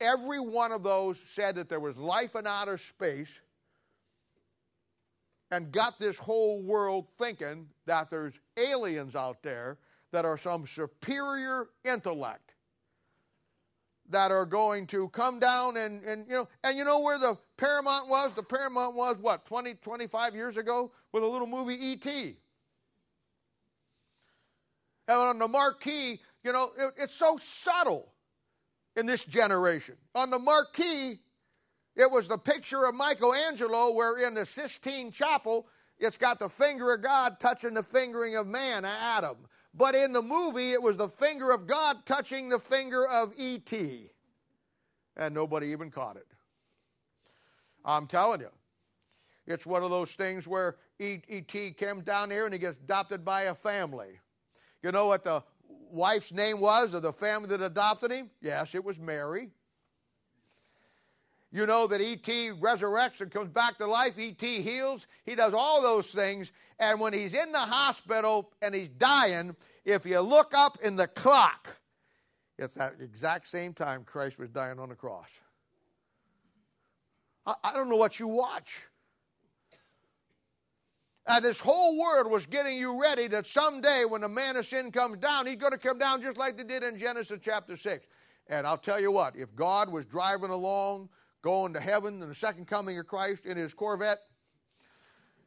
Every one of those said that there was life in outer space, and got this whole world thinking that there's aliens out there that are some superior intellect that are going to come down and, and you know and you know where the paramount was? The paramount was what 20 25 years ago with a little movie et and on the marquee you know it, it's so subtle in this generation. On the marquee it was the picture of michelangelo where in the sistine chapel it's got the finger of god touching the fingering of man adam but in the movie, it was the finger of God touching the finger of E.T. And nobody even caught it. I'm telling you. It's one of those things where E.T. came down here and he gets adopted by a family. You know what the wife's name was of the family that adopted him? Yes, it was Mary. You know that E.T. resurrects and comes back to life. E.T. heals. He does all those things. And when he's in the hospital and he's dying, if you look up in the clock, it's that exact same time Christ was dying on the cross. I, I don't know what you watch. And this whole world was getting you ready that someday when the man of sin comes down, he's going to come down just like they did in Genesis chapter 6. And I'll tell you what, if God was driving along, going to heaven and the second coming of Christ in his Corvette,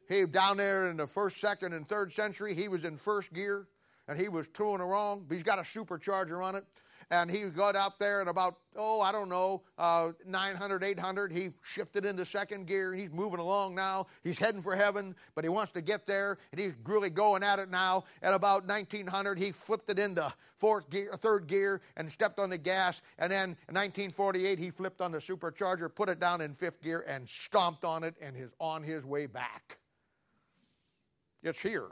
he down there in the first, second, and third century, he was in first gear and he was towing along. He's got a supercharger on it. And he got out there and about, oh, I don't know, uh, 900, 800, he shifted into second gear he's moving along now. He's heading for heaven, but he wants to get there and he's really going at it now. At about 1900, he flipped it into fourth gear, third gear and stepped on the gas. And then in 1948, he flipped on the supercharger, put it down in fifth gear and stomped on it and is on his way back. It's here.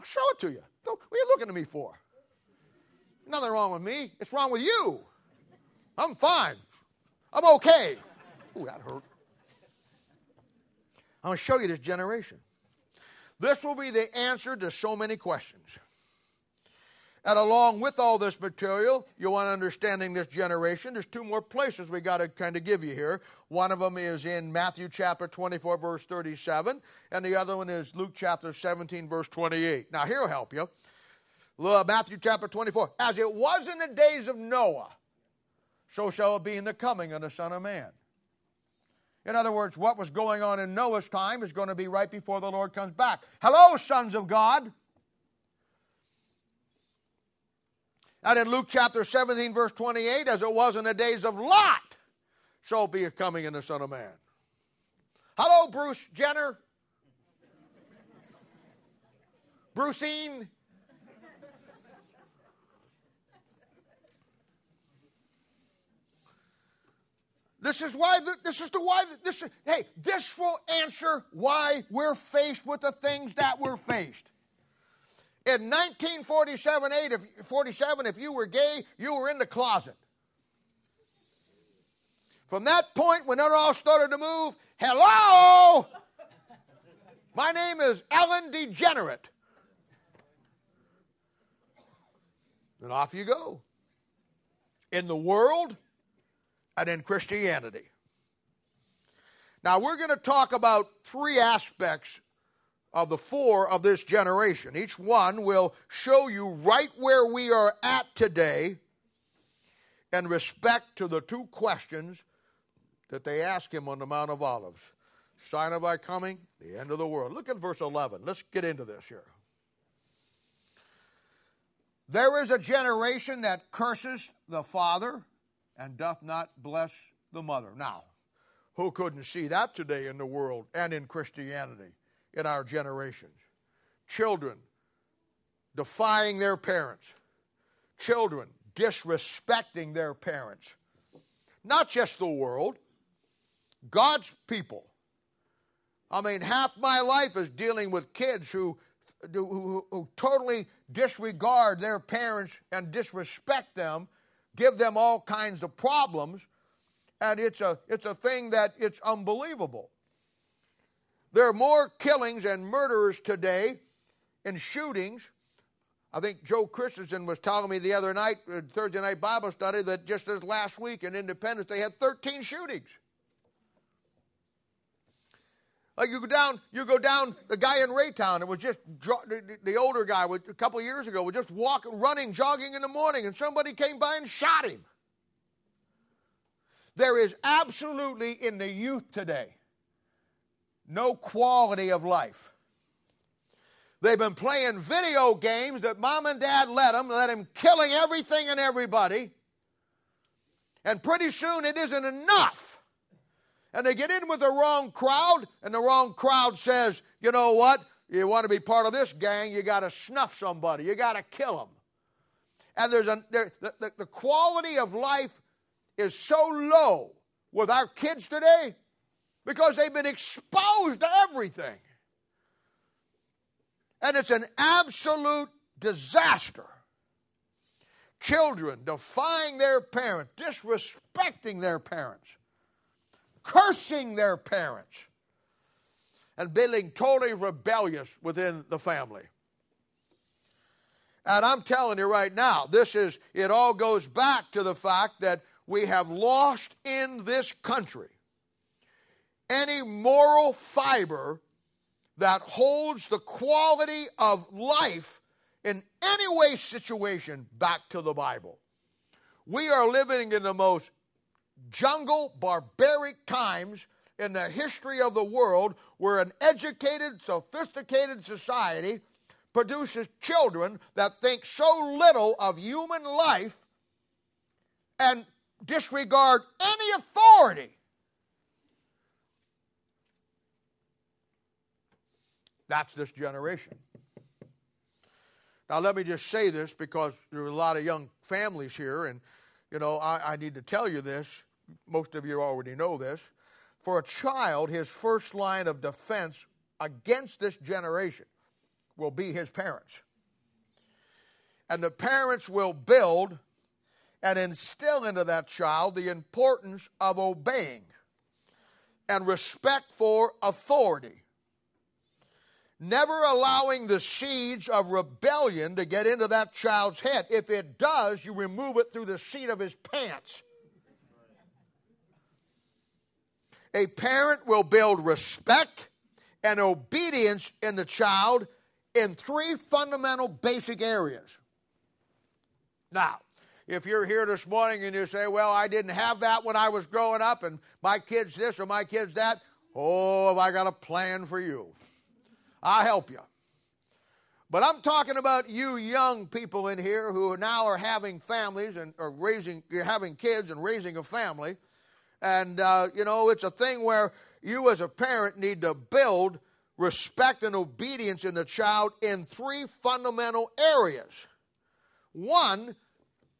I'll show it to you. What are you looking at me for? Nothing wrong with me. It's wrong with you. I'm fine. I'm okay. Ooh, that hurt. I'm going to show you this generation. This will be the answer to so many questions. And along with all this material, you want understanding this generation. There's two more places we got to kind of give you here. One of them is in Matthew chapter 24, verse 37, and the other one is Luke chapter 17, verse 28. Now, here will help you. Matthew chapter 24. As it was in the days of Noah, so shall it be in the coming of the Son of Man. In other words, what was going on in Noah's time is going to be right before the Lord comes back. Hello, sons of God. And in Luke chapter 17, verse 28, as it was in the days of Lot, so be it coming in the Son of Man. Hello, Bruce Jenner. Brucine. This is why. The, this is the why. This is, hey, this will answer why we're faced with the things that we're faced. In 1947, 8, if, 47, if you were gay, you were in the closet. From that point, when it all started to move, hello, my name is Ellen Degenerate. Then off you go. In the world, and in Christianity. Now, we're going to talk about three aspects of the four of this generation. Each one will show you right where we are at today in respect to the two questions that they ask him on the Mount of Olives. Sign of thy coming, the end of the world. Look at verse 11. Let's get into this here. There is a generation that curses the father and doth not bless the mother. Now, who couldn't see that today in the world and in Christianity in our generations? Children defying their parents, children disrespecting their parents. Not just the world, God's people. I mean, half my life is dealing with kids who, who, who, totally disregard their parents and disrespect them give them all kinds of problems, and it's a, it's a thing that it's unbelievable. There are more killings and murderers today in shootings. I think Joe Christensen was telling me the other night, uh, Thursday night Bible study, that just this last week in Independence they had 13 shootings. Like you go down, you go down. The guy in Raytown, it was just the older guy, a couple years ago, was just walking, running, jogging in the morning, and somebody came by and shot him. There is absolutely in the youth today no quality of life. They've been playing video games that mom and dad let them, let them killing everything and everybody. And pretty soon it isn't enough and they get in with the wrong crowd, and the wrong crowd says, you know what? You want to be part of this gang, you got to snuff somebody, you got to kill them. And there's a, there, the, the, the quality of life is so low with our kids today because they've been exposed to everything. And it's an absolute disaster. Children defying their parents, disrespecting their parents cursing their parents, and being totally rebellious within the family. And I'm telling you right now, this is, it all goes back to the fact that we have lost in this country any moral fiber that holds the quality of life in any way situation back to the Bible. We are living in the most jungle, barbaric times in the history of the world where an educated, sophisticated society produces children that think so little of human life and disregard any authority. That's this generation. Now, let me just say this because there are a lot of young families here, and, you know, I, I need to tell you this most of you already know this. For a child, his first line of defense against this generation will be his parents. And the parents will build and instill into that child the importance of obeying and respect for authority. Never allowing the seeds of rebellion to get into that child's head. If it does, you remove it through the seat of his pants. A parent will build respect and obedience in the child in three fundamental basic areas. Now, if you're here this morning and you say, Well, I didn't have that when I was growing up, and my kid's this or my kid's that, oh, have I got a plan for you? I'll help you. But I'm talking about you young people in here who now are having families and are raising, you're having kids and raising a family. And, uh, you know, it's a thing where you as a parent need to build respect and obedience in the child in three fundamental areas. One,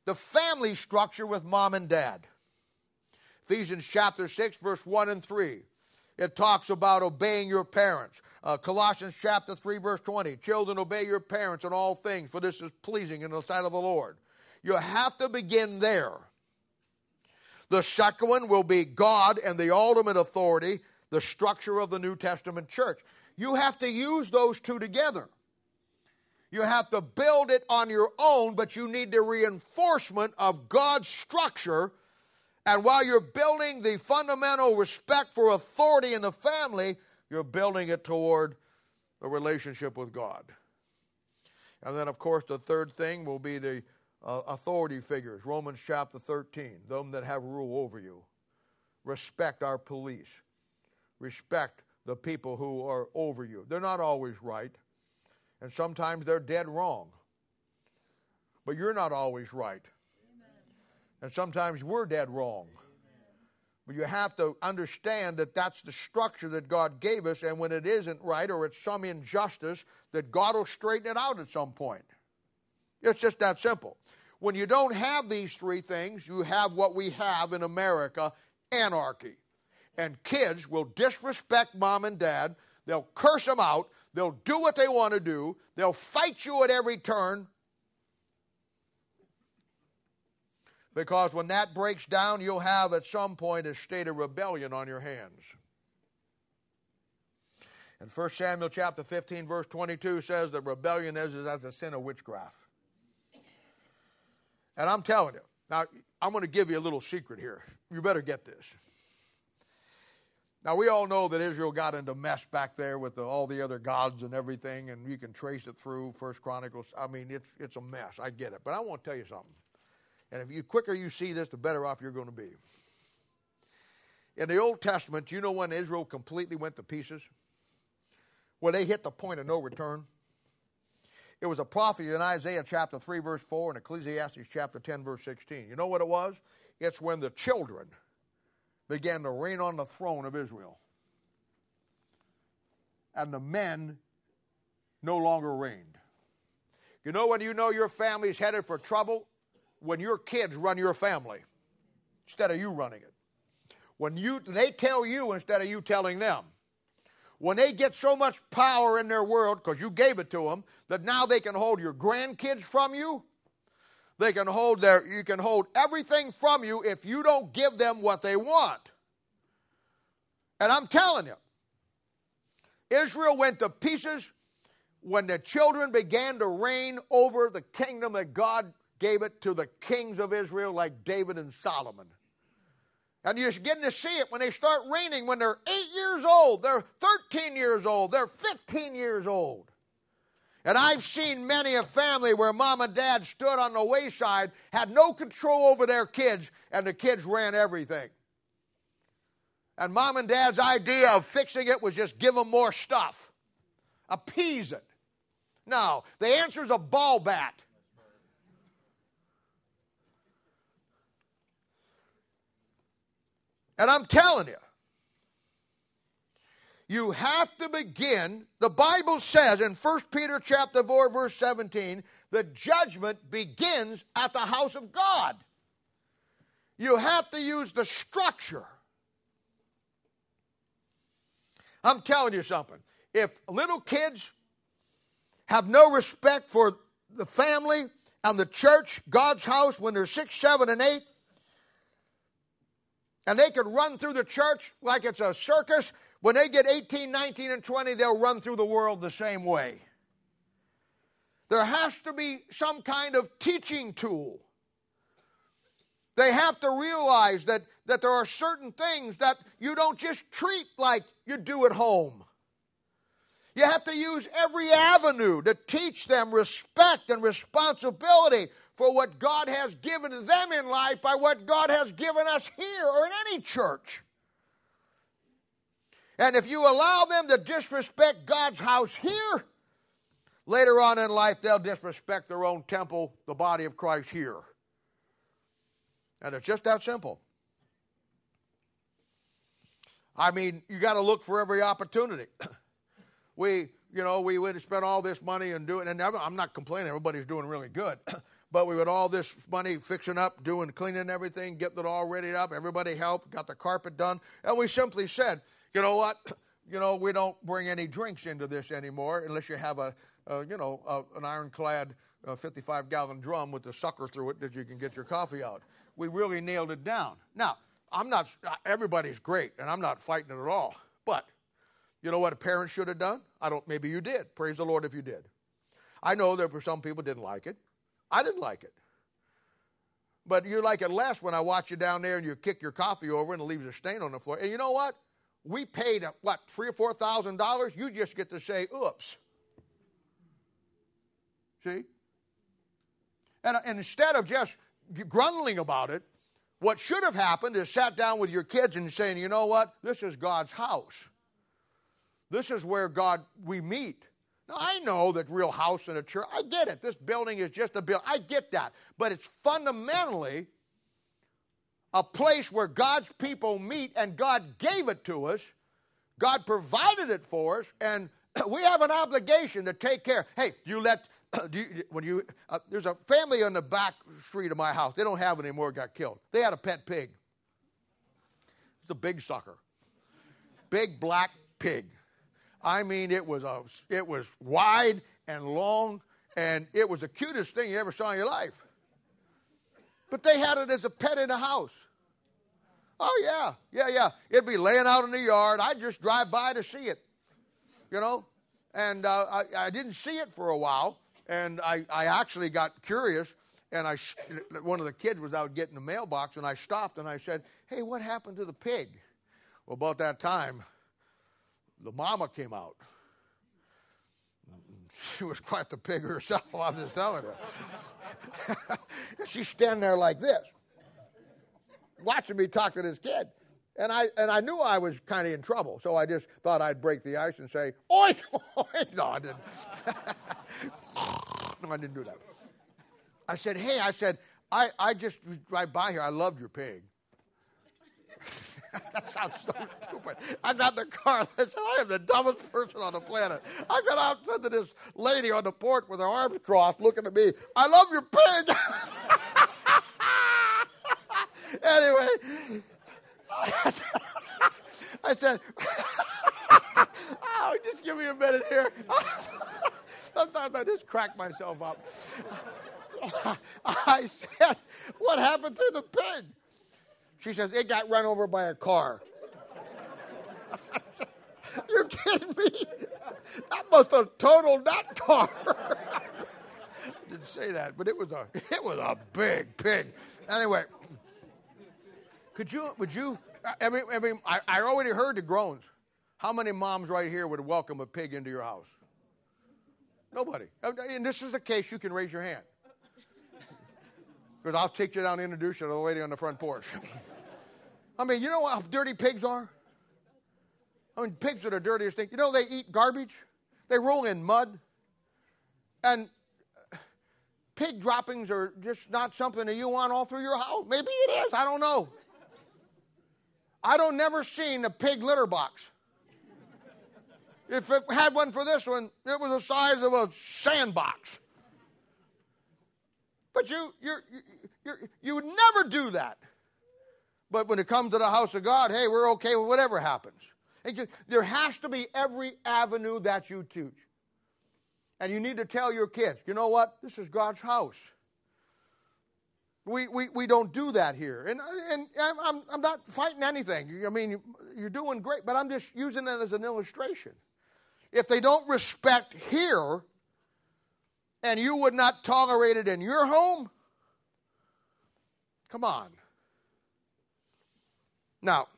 the family structure with mom and dad. Ephesians chapter 6, verse 1 and 3. It talks about obeying your parents. Uh, Colossians chapter 3, verse 20. Children, obey your parents in all things, for this is pleasing in the sight of the Lord. You have to begin there. The second one will be God and the ultimate authority, the structure of the New Testament church. You have to use those two together. You have to build it on your own, but you need the reinforcement of God's structure. And while you're building the fundamental respect for authority in the family, you're building it toward a relationship with God. And then, of course, the third thing will be the uh, authority figures. Romans chapter 13, them that have rule over you. Respect our police. Respect the people who are over you. They're not always right, and sometimes they're dead wrong. But you're not always right. Amen. And sometimes we're dead wrong. But you have to understand that that's the structure that God gave us, and when it isn't right or it's some injustice, that God will straighten it out at some point. It's just that simple. When you don't have these three things, you have what we have in America anarchy. And kids will disrespect mom and dad, they'll curse them out, they'll do what they want to do, they'll fight you at every turn. Because when that breaks down, you'll have at some point a state of rebellion on your hands. And 1 Samuel chapter 15, verse 22 says that rebellion is, is as a sin of witchcraft. And I'm telling you, now I'm going to give you a little secret here. You better get this. Now we all know that Israel got into mess back there with the, all the other gods and everything, and you can trace it through First Chronicles. I mean, it's it's a mess. I get it, but I want to tell you something. And if you quicker you see this, the better off you're going to be. In the Old Testament, you know when Israel completely went to pieces? When they hit the point of no return? It was a prophecy in Isaiah chapter 3, verse 4, and Ecclesiastes chapter 10, verse 16. You know what it was? It's when the children began to reign on the throne of Israel. And the men no longer reigned. You know when you know your family's headed for trouble? When your kids run your family instead of you running it. When you they tell you instead of you telling them when they get so much power in their world, because you gave it to them, that now they can hold your grandkids from you. They can hold their, you can hold everything from you if you don't give them what they want. And I'm telling you, Israel went to pieces when the children began to reign over the kingdom that God gave it to the kings of Israel, like David and Solomon. And you're getting to see it when they start reigning when they're eight years old, they're 13 years old, they're 15 years old. And I've seen many a family where mom and dad stood on the wayside, had no control over their kids, and the kids ran everything. And mom and dad's idea of fixing it was just give them more stuff, appease it. No, the answer is a ball bat. And I'm telling you, you have to begin. The Bible says in 1 Peter chapter 4, verse 17, the judgment begins at the house of God. You have to use the structure. I'm telling you something. If little kids have no respect for the family and the church, God's house, when they're six, seven, and eight, and they could run through the church like it's a circus. When they get 18, 19, and 20, they'll run through the world the same way. There has to be some kind of teaching tool. They have to realize that, that there are certain things that you don't just treat like you do at home. You have to use every avenue to teach them respect and responsibility for what God has given them in life by what God has given us here or in any church. And if you allow them to disrespect God's house here, Later on in life, they'll disrespect their own temple, the body of Christ here. And it's just that simple. I mean, you got to look for every opportunity. we, you know, we went and spent all this money and doing, and I'm not complaining, everybody's doing really good. but we would all this money fixing up, doing, cleaning everything, getting it all ready up. Everybody helped, got the carpet done. And we simply said, you know what? You know, we don't bring any drinks into this anymore unless you have a, a you know, a, an ironclad 55 gallon drum with a sucker through it that you can get your coffee out. We really nailed it down. Now, I'm not, uh, everybody's great, and I'm not fighting it at all. But you know what a parent should have done? I don't, maybe you did. Praise the Lord if you did. I know that for some people didn't like it. I didn't like it. But you like it less when I watch you down there and you kick your coffee over and it leaves a stain on the floor. And you know what? We paid uh, what three or four thousand dollars. You just get to say, "Oops." See? And, uh, and instead of just grumbling about it, what should have happened is sat down with your kids and saying, you know what? This is God's house. This is where God we meet. Now I know that real house and a church. I get it. This building is just a building. I get that. But it's fundamentally a place where God's people meet and God gave it to us. God provided it for us and we have an obligation to take care. Hey, you let you, when you uh, there's a family on the back street of my house. They don't have it anymore. Got killed. They had a pet pig. It's a big sucker, big black pig. I mean, it was a it was wide and long, and it was the cutest thing you ever saw in your life. But they had it as a pet in the house. Oh yeah, yeah, yeah. It'd be laying out in the yard. I'd just drive by to see it, you know. And uh, I, I didn't see it for a while and I, I actually got curious, and I, one of the kids was out getting the mailbox, and I stopped and I said, Hey, what happened to the pig? Well, about that time, the mama came out. She was quite the pig herself, I'm just telling you. She's standing there like this, watching me talk to this kid. And I, and I knew I was kind of in trouble, so I just thought I'd break the ice and say, oink. No, I didn't. no, I didn't do that. I said, hey, I said, I, I just drive by here. I loved your pig. that sounds so stupid. I got in the car. I said, I am the dumbest person on the planet. I got out to this lady on the porch with her arms crossed looking at me. I love your pig. anyway, I said, oh, just give me a minute here. Sometimes I just crack myself up. I said, what happened to the pig? She says, it got run over by a car. You're kidding me? That must have totaled that car. I didn't say that, but it was a it was a big pig. Anyway, could you, would you, uh, every, every, I, I already heard the groans. How many moms right here would welcome a pig into your house? Nobody. And this is the case, you can raise your hand. Because I'll take you down and introduce you to the lady on the front porch. I mean, you know how dirty pigs are? I mean, pigs are the dirtiest thing. You know, they eat garbage, they roll in mud. And uh, pig droppings are just not something that you want all through your house. Maybe it is. I don't know. I don't never seen a pig litter box. If it had one for this one, it was the size of a sandbox. But you, you you you would never do that. But when it comes to the house of God, hey, we're okay with whatever happens. There has to be every avenue that you teach. And you need to tell your kids, you know what? This is God's house. We, we, we don't do that here. And, and I'm, I'm not fighting anything. I mean, you're doing great, but I'm just using it as an illustration. If they don't respect here, and you would not tolerate it in your home, come on. Now,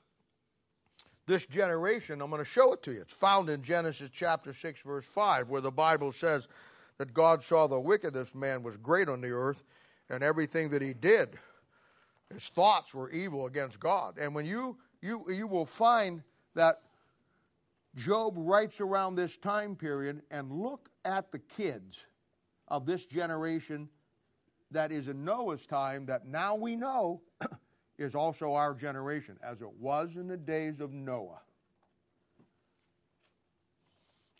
this generation, I'm going to show it to you. It's found in Genesis chapter 6, verse 5, where the Bible says that God saw the wickedness man was great on the earth and everything that he did. His thoughts were evil against God. And when you you you will find that Job writes around this time period, and look at the kids of this generation that is in Noah's time that now we know is also our generation, as it was in the days of Noah.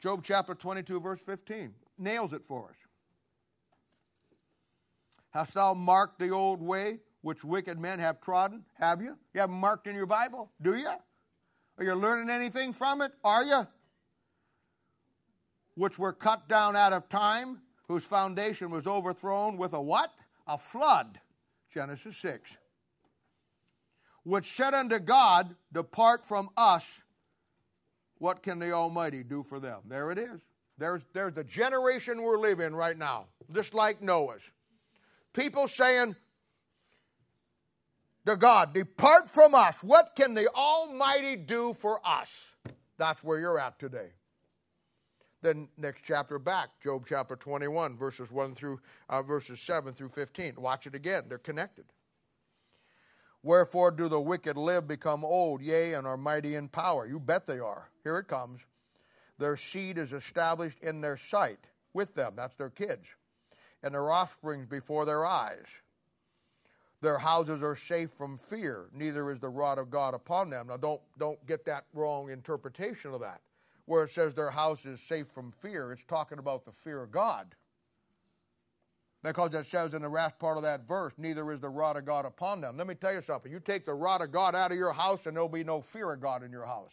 Job chapter 22, verse 15, nails it for us. Hast thou marked the old way which wicked men have trodden? Have you? You haven't marked in your Bible? Do you? Are you learning anything from it? Are you? Which were cut down out of time, whose foundation was overthrown with a what? A flood. Genesis 6. Which said unto God, Depart from us. What can the Almighty do for them? There it is. There's, there's the generation we're living right now, just like Noah's. People saying, to God, Depart from us. What can the Almighty do for us? That's where you're at today. Then next chapter back, Job chapter 21, verses 1 through uh, verses 7 through 15. Watch it again. They're connected. Wherefore do the wicked live, become old, yea, and are mighty in power? You bet they are. Here it comes. Their seed is established in their sight with them. That's their kids. And their offsprings before their eyes. Their houses are safe from fear, neither is the rod of God upon them. Now, don't, don't get that wrong interpretation of that. Where it says their house is safe from fear, it's talking about the fear of God. Because it says in the last part of that verse, neither is the rod of God upon them. Let me tell you something. You take the rod of God out of your house, and there'll be no fear of God in your house.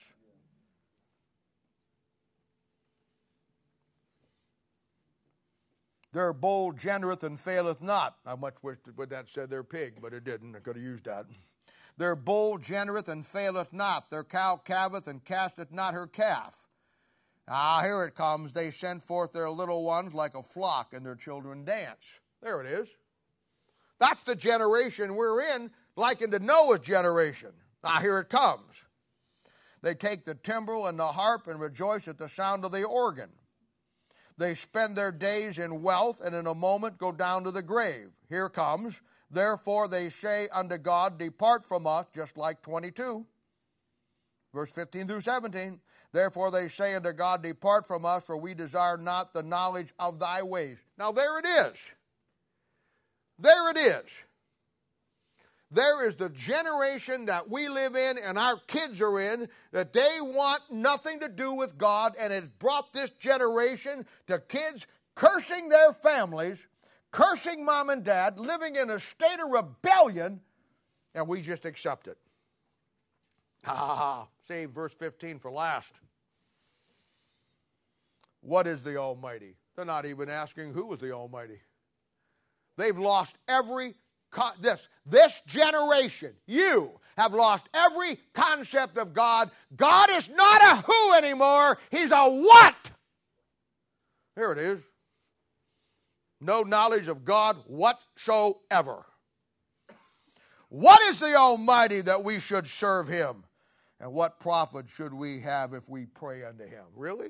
Their bull genereth and faileth not. I much wish would that said their pig, but it didn't. I could have used that. Their bull genereth and faileth not. Their cow calveth and casteth not her calf. Ah, here it comes. They send forth their little ones like a flock, and their children dance. There it is. That's the generation we're in, like into Noah's generation. Ah, here it comes. They take the timbrel and the harp and rejoice at the sound of the organ. They spend their days in wealth and in a moment go down to the grave. Here comes. Therefore they say unto God, Depart from us, just like 22. Verse 15 through 17. Therefore they say unto God, Depart from us, for we desire not the knowledge of thy ways. Now there it is. There it is. There is the generation that we live in and our kids are in that they want nothing to do with God, and it's brought this generation to kids cursing their families, cursing mom and dad, living in a state of rebellion, and we just accept it. Ha ha ha. Save verse 15 for last. What is the Almighty? They're not even asking who is the Almighty. They've lost every this, this generation, you have lost every concept of God. God is not a who anymore, He's a what. Here it is. No knowledge of God whatsoever. What is the Almighty that we should serve Him? And what profit should we have if we pray unto Him? Really?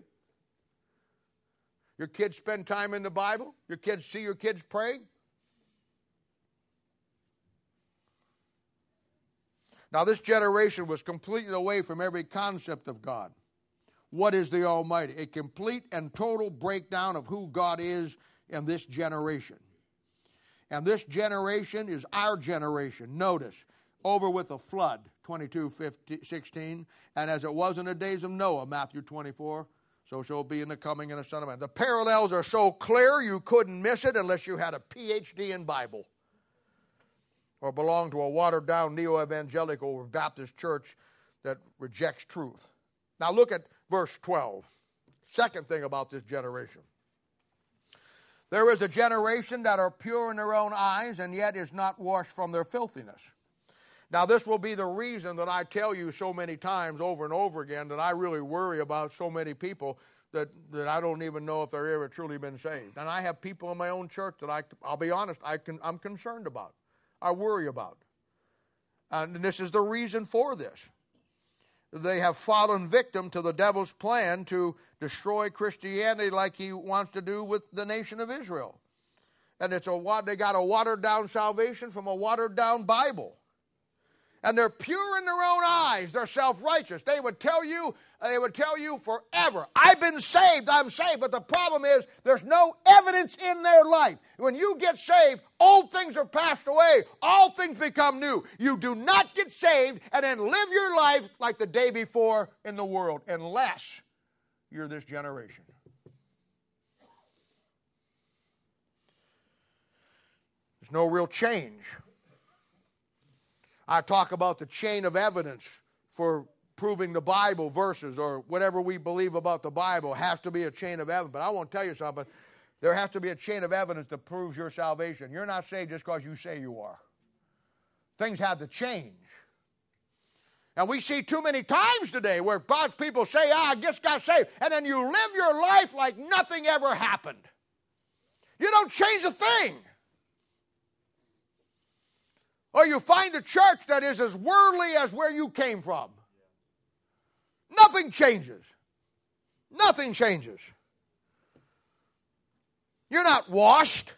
Your kids spend time in the Bible? Your kids see your kids praying? Now, this generation was completely away from every concept of God. What is the Almighty? A complete and total breakdown of who God is in this generation. And this generation is our generation. Notice, over with the flood, 22, 15, 16, and as it was in the days of Noah, Matthew 24, so shall be in the coming of the Son of Man. The parallels are so clear you couldn't miss it unless you had a PhD in Bible or belong to a watered down neo evangelical or Baptist church that rejects truth. Now look at verse 12. Second thing about this generation. There is a generation that are pure in their own eyes and yet is not washed from their filthiness. Now, this will be the reason that I tell you so many times over and over again that I really worry about so many people that, that I don't even know if they're ever truly been saved. And I have people in my own church that I, I'll be honest, I can, I'm concerned about. I worry about. And this is the reason for this. They have fallen victim to the devil's plan to destroy Christianity like he wants to do with the nation of Israel. And it's a they got a watered down salvation from a watered down Bible. And they're pure in their own eyes. They're self-righteous. They would tell you, they would tell you forever, I've been saved, I'm saved. But the problem is there's no evidence in their life. When you get saved, old things are passed away, all things become new. You do not get saved and then live your life like the day before in the world unless you're this generation. There's no real change. I talk about the chain of evidence for proving the Bible verses or whatever we believe about the Bible has to be a chain of evidence. But I won't tell you something. There has to be a chain of evidence that proves your salvation. You're not saved just because you say you are. Things have to change. And we see too many times today where God's people say, ah, I just got saved. And then you live your life like nothing ever happened. You don't change a thing. Or you find a church that is as worldly as where you came from. Nothing changes. Nothing changes. You're not washed.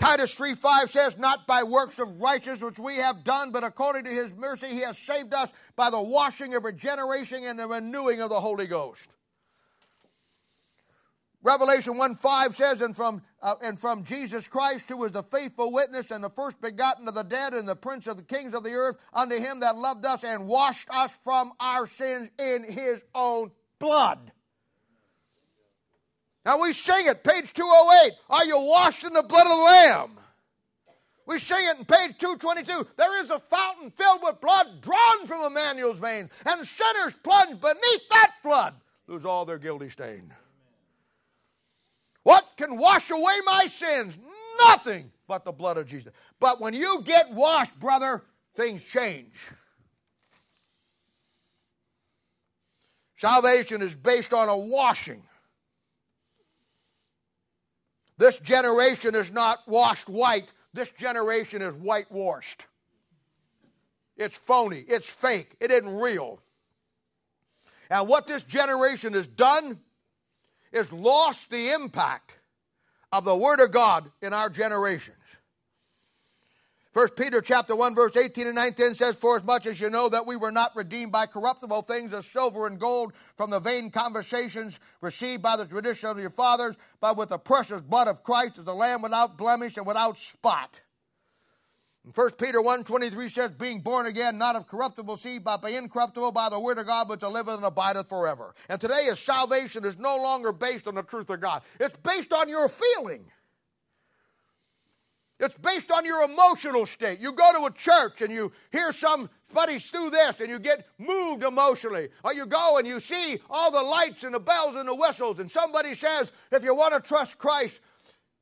Titus 3 5 says, Not by works of righteousness which we have done, but according to his mercy he has saved us by the washing of regeneration and the renewing of the Holy Ghost. Revelation 1 5 says, and from, uh, and from Jesus Christ, who was the faithful witness and the first begotten of the dead and the prince of the kings of the earth, unto him that loved us and washed us from our sins in his own blood. Now we sing it, page 208. Are you washed in the blood of the Lamb? We sing it in page 222. There is a fountain filled with blood drawn from Emmanuel's veins, and sinners plunge beneath that flood lose all their guilty stain. What can wash away my sins? Nothing but the blood of Jesus. But when you get washed, brother, things change. Salvation is based on a washing. This generation is not washed white, this generation is whitewashed. It's phony, it's fake, it isn't real. And what this generation has done is lost the impact of the Word of God in our generations. First Peter chapter 1, verse 18 and 19 says, For as much as you know that we were not redeemed by corruptible things as silver and gold from the vain conversations received by the tradition of your fathers, but with the precious blood of Christ as the Lamb without blemish and without spot. 1 Peter 1.23 says, being born again, not of corruptible seed, but by incorruptible, by the word of God, which liveth and abideth forever. And today his salvation is no longer based on the truth of God. It's based on your feeling. It's based on your emotional state. You go to a church and you hear somebody do this and you get moved emotionally. Or you go and you see all the lights and the bells and the whistles and somebody says, if you want to trust Christ,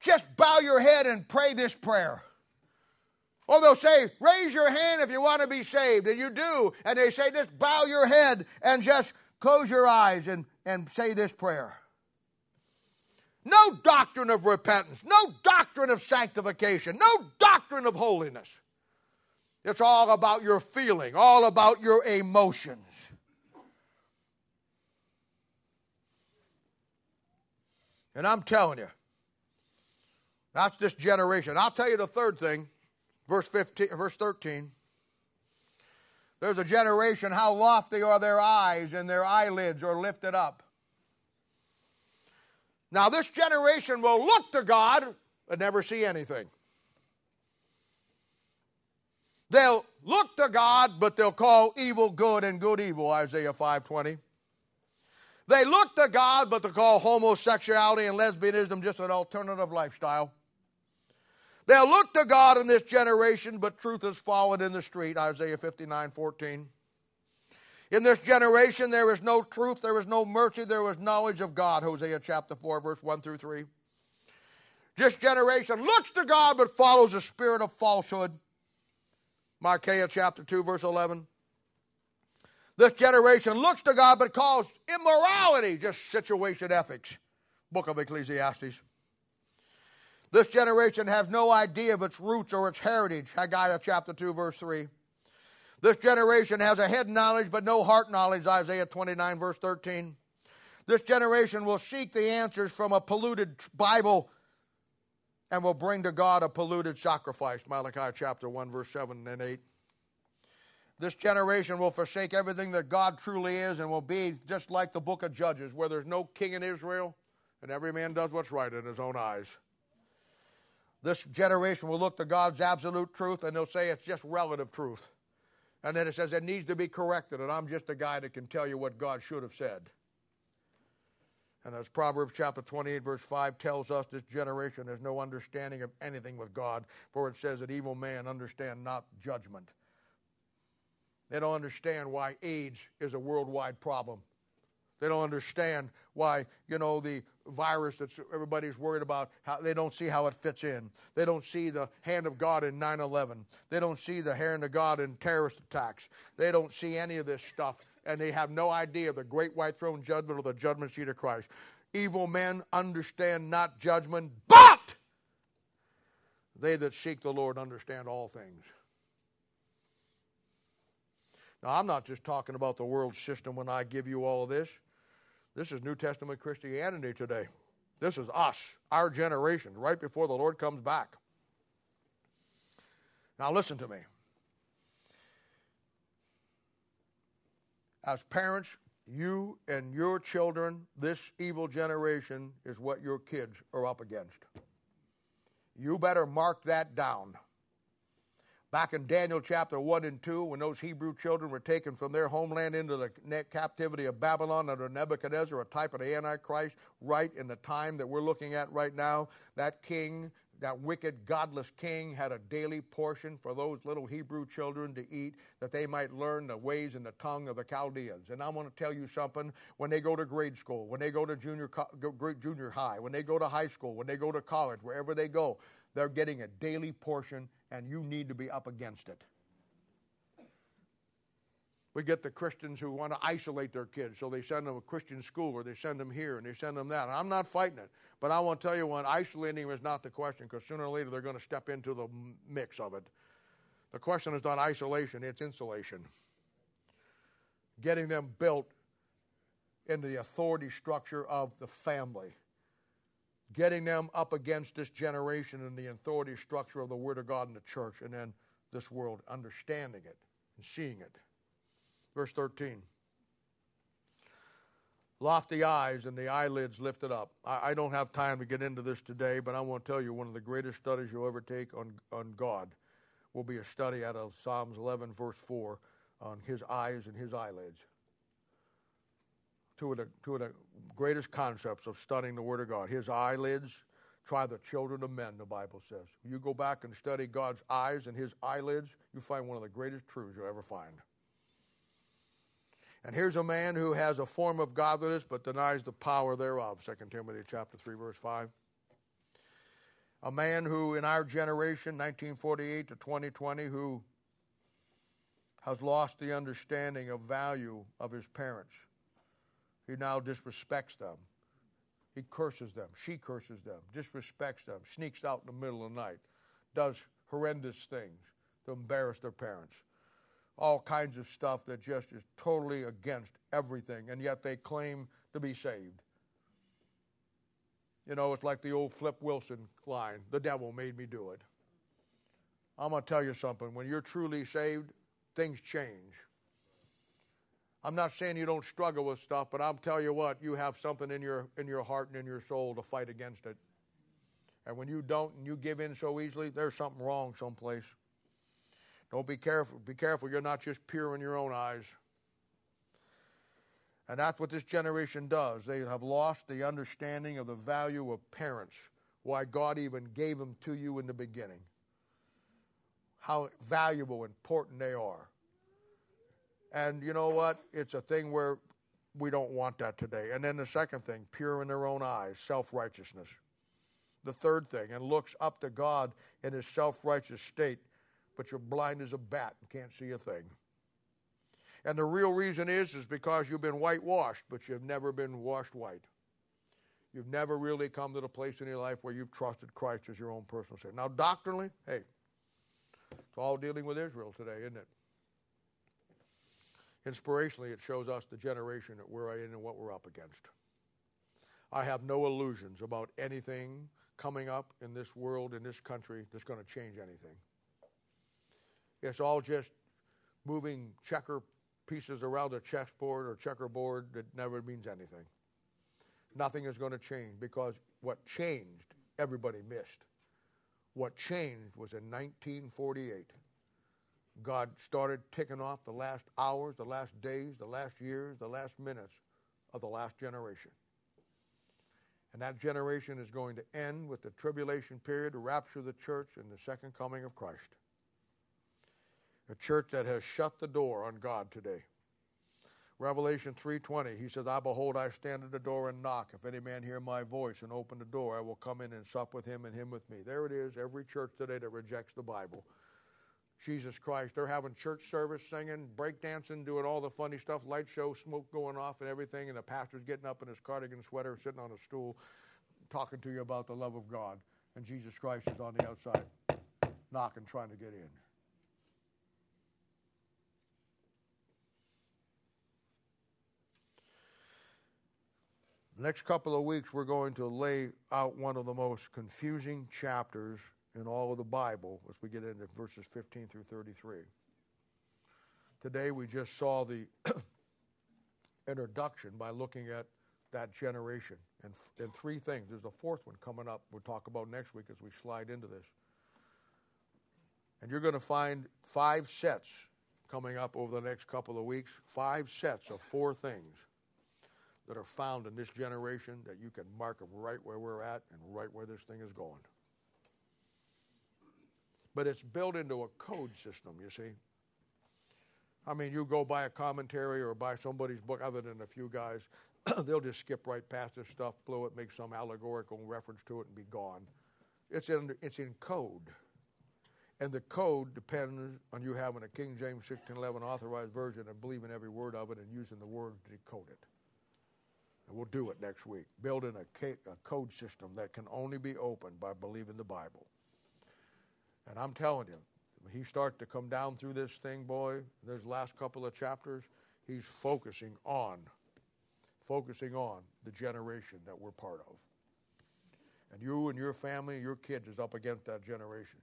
just bow your head and pray this prayer. Or they'll say, raise your hand if you want to be saved, and you do. And they say, just bow your head and just close your eyes and, and say this prayer. No doctrine of repentance, no doctrine of sanctification, no doctrine of holiness. It's all about your feeling, all about your emotions. And I'm telling you, that's this generation. I'll tell you the third thing Verse 15, verse 13. There's a generation, how lofty are their eyes, and their eyelids are lifted up. Now, this generation will look to God but never see anything. They'll look to God, but they'll call evil good and good evil, Isaiah 5:20. They look to God, but they call homosexuality and lesbianism just an alternative lifestyle. They'll look to God in this generation, but truth has fallen in the street, Isaiah 59 14. In this generation, there is no truth, there is no mercy, there is knowledge of God, Hosea chapter 4, verse 1 through 3. This generation looks to God, but follows the spirit of falsehood, Micaiah chapter 2, verse 11. This generation looks to God, but calls immorality just situation ethics, book of Ecclesiastes. This generation has no idea of its roots or its heritage. Haggai chapter 2, verse 3. This generation has a head knowledge but no heart knowledge. Isaiah 29, verse 13. This generation will seek the answers from a polluted Bible and will bring to God a polluted sacrifice. Malachi chapter 1, verse 7 and 8. This generation will forsake everything that God truly is and will be just like the book of Judges, where there's no king in Israel and every man does what's right in his own eyes. This generation will look to God's absolute truth and they'll say it's just relative truth. And then it says it needs to be corrected, and I'm just a guy that can tell you what God should have said. And as Proverbs chapter 28, verse 5 tells us, this generation has no understanding of anything with God, for it says that evil man understand not judgment. They don't understand why AIDS is a worldwide problem. They don't understand why, you know, the virus that everybody's worried about, how, they don't see how it fits in. They don't see the hand of God in 9 11. They don't see the hand of God in terrorist attacks. They don't see any of this stuff, and they have no idea of the great white throne judgment or the judgment seat of Christ. Evil men understand not judgment, but they that seek the Lord understand all things. Now, I'm not just talking about the world system when I give you all of this. This is New Testament Christianity today. This is us, our generation, right before the Lord comes back. Now, listen to me. As parents, you and your children, this evil generation is what your kids are up against. You better mark that down. Back in Daniel chapter 1 and 2, when those Hebrew children were taken from their homeland into the captivity of Babylon under Nebuchadnezzar, a type of the Antichrist, right in the time that we're looking at right now, that king, that wicked, godless king, had a daily portion for those little Hebrew children to eat that they might learn the ways and the tongue of the Chaldeans. And I want to tell you something when they go to grade school, when they go to junior, junior high, when they go to high school, when they go to college, wherever they go, they're getting a daily portion and you need to be up against it. We get the Christians who want to isolate their kids, so they send them a Christian school or they send them here and they send them that. And I'm not fighting it, but I want to tell you one isolating is not the question because sooner or later they're going to step into the mix of it. The question is not isolation, it's insulation. Getting them built into the authority structure of the family getting them up against this generation and the authority structure of the Word of God in the church, and then this world understanding it and seeing it. Verse 13 lofty eyes and the eyelids lifted up. I, I, don't have time to get into this today, but I want to tell you one of the greatest studies you'll ever take on, on God will be a study out of Psalms 11, verse 4, on his eyes and his eyelids two of the two of the greatest concepts of studying the Word of God. His eyelids try the children of men, the Bible says. You go back and study God's eyes and his eyelids, you find one of the greatest truths you'll ever find. And here's a man who has a form of godliness but denies the power thereof, 2 Timothy chapter 3 verse 5. A man who in our generation 1948 to 2020 who has lost the understanding of value of his parents he now disrespects them. He curses them. She curses them, disrespects them, sneaks out in the middle of the night, does horrendous things to embarrass their parents. All kinds of stuff that just is totally against everything, and yet they claim to be saved. You know, it's like the old Flip Wilson line the devil made me do it. I'm going to tell you something. When you're truly saved, things change. I'm not saying you don't struggle with stuff, but I'll tell you what, you have something in your in your heart and in your soul to fight against it. And when you don't and you give in so easily, there's something wrong someplace. Don't be careful. Be careful you're not just pure in your own eyes. And that's what this generation does. They have lost the understanding of the value of parents, why God even gave them to you in the beginning, how valuable, and important they are. And you know what? It's a thing where we don't want that today. And then the second thing, pure in their own eyes, self righteousness. The third thing, and looks up to God in his self righteous state, but you're blind as a bat and can't see a thing. And the real reason is is because you've been whitewashed, but you've never been washed white. You've never really come to the place in your life where you've trusted Christ as your own personal Savior. Now, doctrinally, hey, it's all dealing with Israel today, isn't it? Inspirationally, it shows us the generation that we're in and what we're up against. I have no illusions about anything coming up in this world, in this country, that's going to change anything. It's all just moving checker pieces around a chessboard or checkerboard that never means anything. Nothing is going to change because what changed, everybody missed. What changed was in 1948. God started ticking off the last hours, the last days, the last years, the last minutes of the last generation. And that generation is going to end with the tribulation period, the rapture of the church, and the second coming of Christ. A church that has shut the door on God today. Revelation 3:20 he says I behold I stand at the door and knock if any man hear my voice and open the door I will come in and sup with him and him with me. There it is every church today that rejects the Bible. Jesus Christ they're having church service singing, breakdancing, doing all the funny stuff, light show, smoke going off and everything and the pastor's getting up in his cardigan sweater sitting on a stool talking to you about the love of God and Jesus Christ is on the outside knocking trying to get in. next couple of weeks, we're going to lay out one of the most confusing chapters in all of the Bible as we get into verses 15 through 33. Today, we just saw the introduction by looking at that generation and, and three things. There's a fourth one coming up we'll talk about next week as we slide into this. And you're going to find five sets coming up over the next couple of weeks, five sets of four things that are found in this generation that you can mark them right where we're at and right where this thing is going. But it's built into a code system, you see. I mean, you go buy a commentary or buy somebody's book, other than a few guys, they'll just skip right past this stuff, blow it, make some allegorical reference to it, and be gone. It's in, it's in code. And the code depends on you having a King James 1611 authorized version and believing every word of it and using the word to decode it. And we'll do it next week. Building a, a code system that can only be opened by believing the Bible. And I'm telling you, when he starts to come down through this thing, boy, there's last couple of chapters, he's focusing on, focusing on the generation that we're part of. And you and your family, your kids is up against that generation.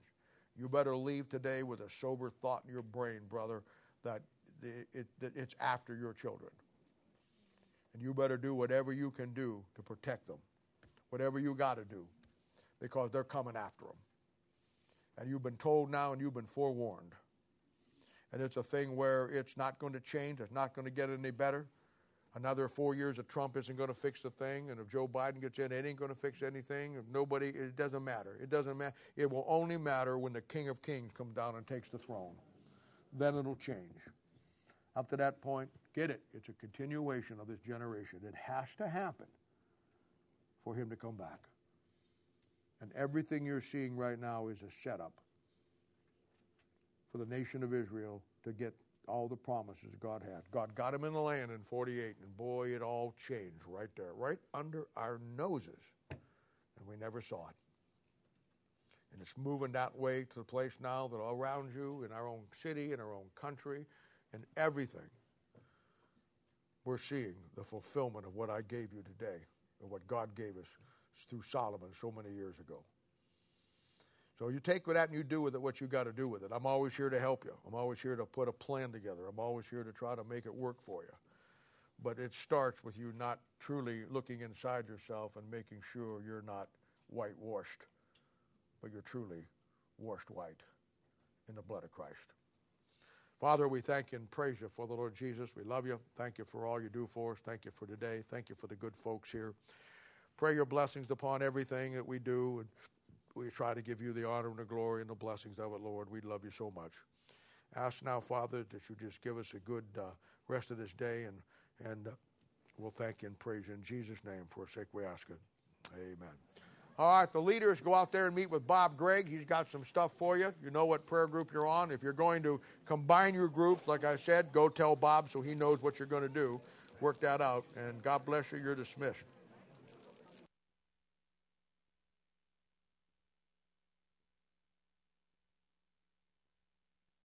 You better leave today with a sober thought in your brain, brother, that, it, that it's after your children. And you better do whatever you can do to protect them. Whatever you got to do. Because they're coming after them. And you've been told now and you've been forewarned. And it's a thing where it's not going to change, it's not going to get any better. Another four years of Trump isn't going to fix the thing, and if Joe Biden gets in, it ain't going to fix anything. If nobody, it doesn't matter. It doesn't matter. It will only matter when the King of Kings comes down and takes the throne. Then it'll change. Up to that point, get it. It's a continuation of this generation. It has to happen for him to come back. And everything you're seeing right now is a setup for the nation of Israel to get all the promises God had. God got him in the land in 48, and boy, it all changed right there, right under our noses. And we never saw it. And it's moving that way to the place now that all around you, in our own city, in our own country, and everything, we're seeing the fulfillment of what I gave you today, and what God gave us through Solomon so many years ago. So you take that and you do with it what you got to do with it. I'm always here to help you. I'm always here to put a plan together. I'm always here to try to make it work for you. But it starts with you not truly looking inside yourself and making sure you're not whitewashed, but you're truly washed white in the blood of Christ. Father, we thank you and praise you for the Lord Jesus. We love you. Thank you for all you do for us. Thank you for today. Thank you for the good folks here. Pray your blessings upon everything that we do. And we try to give you the honor and the glory and the blessings of it, Lord. We love you so much. Ask now, Father, that you just give us a good uh, rest of this day, and, and uh, we'll thank you and praise you in Jesus' name. For sake we ask it. Amen. All right, the leaders go out there and meet with Bob Gregg. He's got some stuff for you. You know what prayer group you're on. If you're going to combine your groups, like I said, go tell Bob so he knows what you're going to do. Work that out. And God bless you. You're dismissed.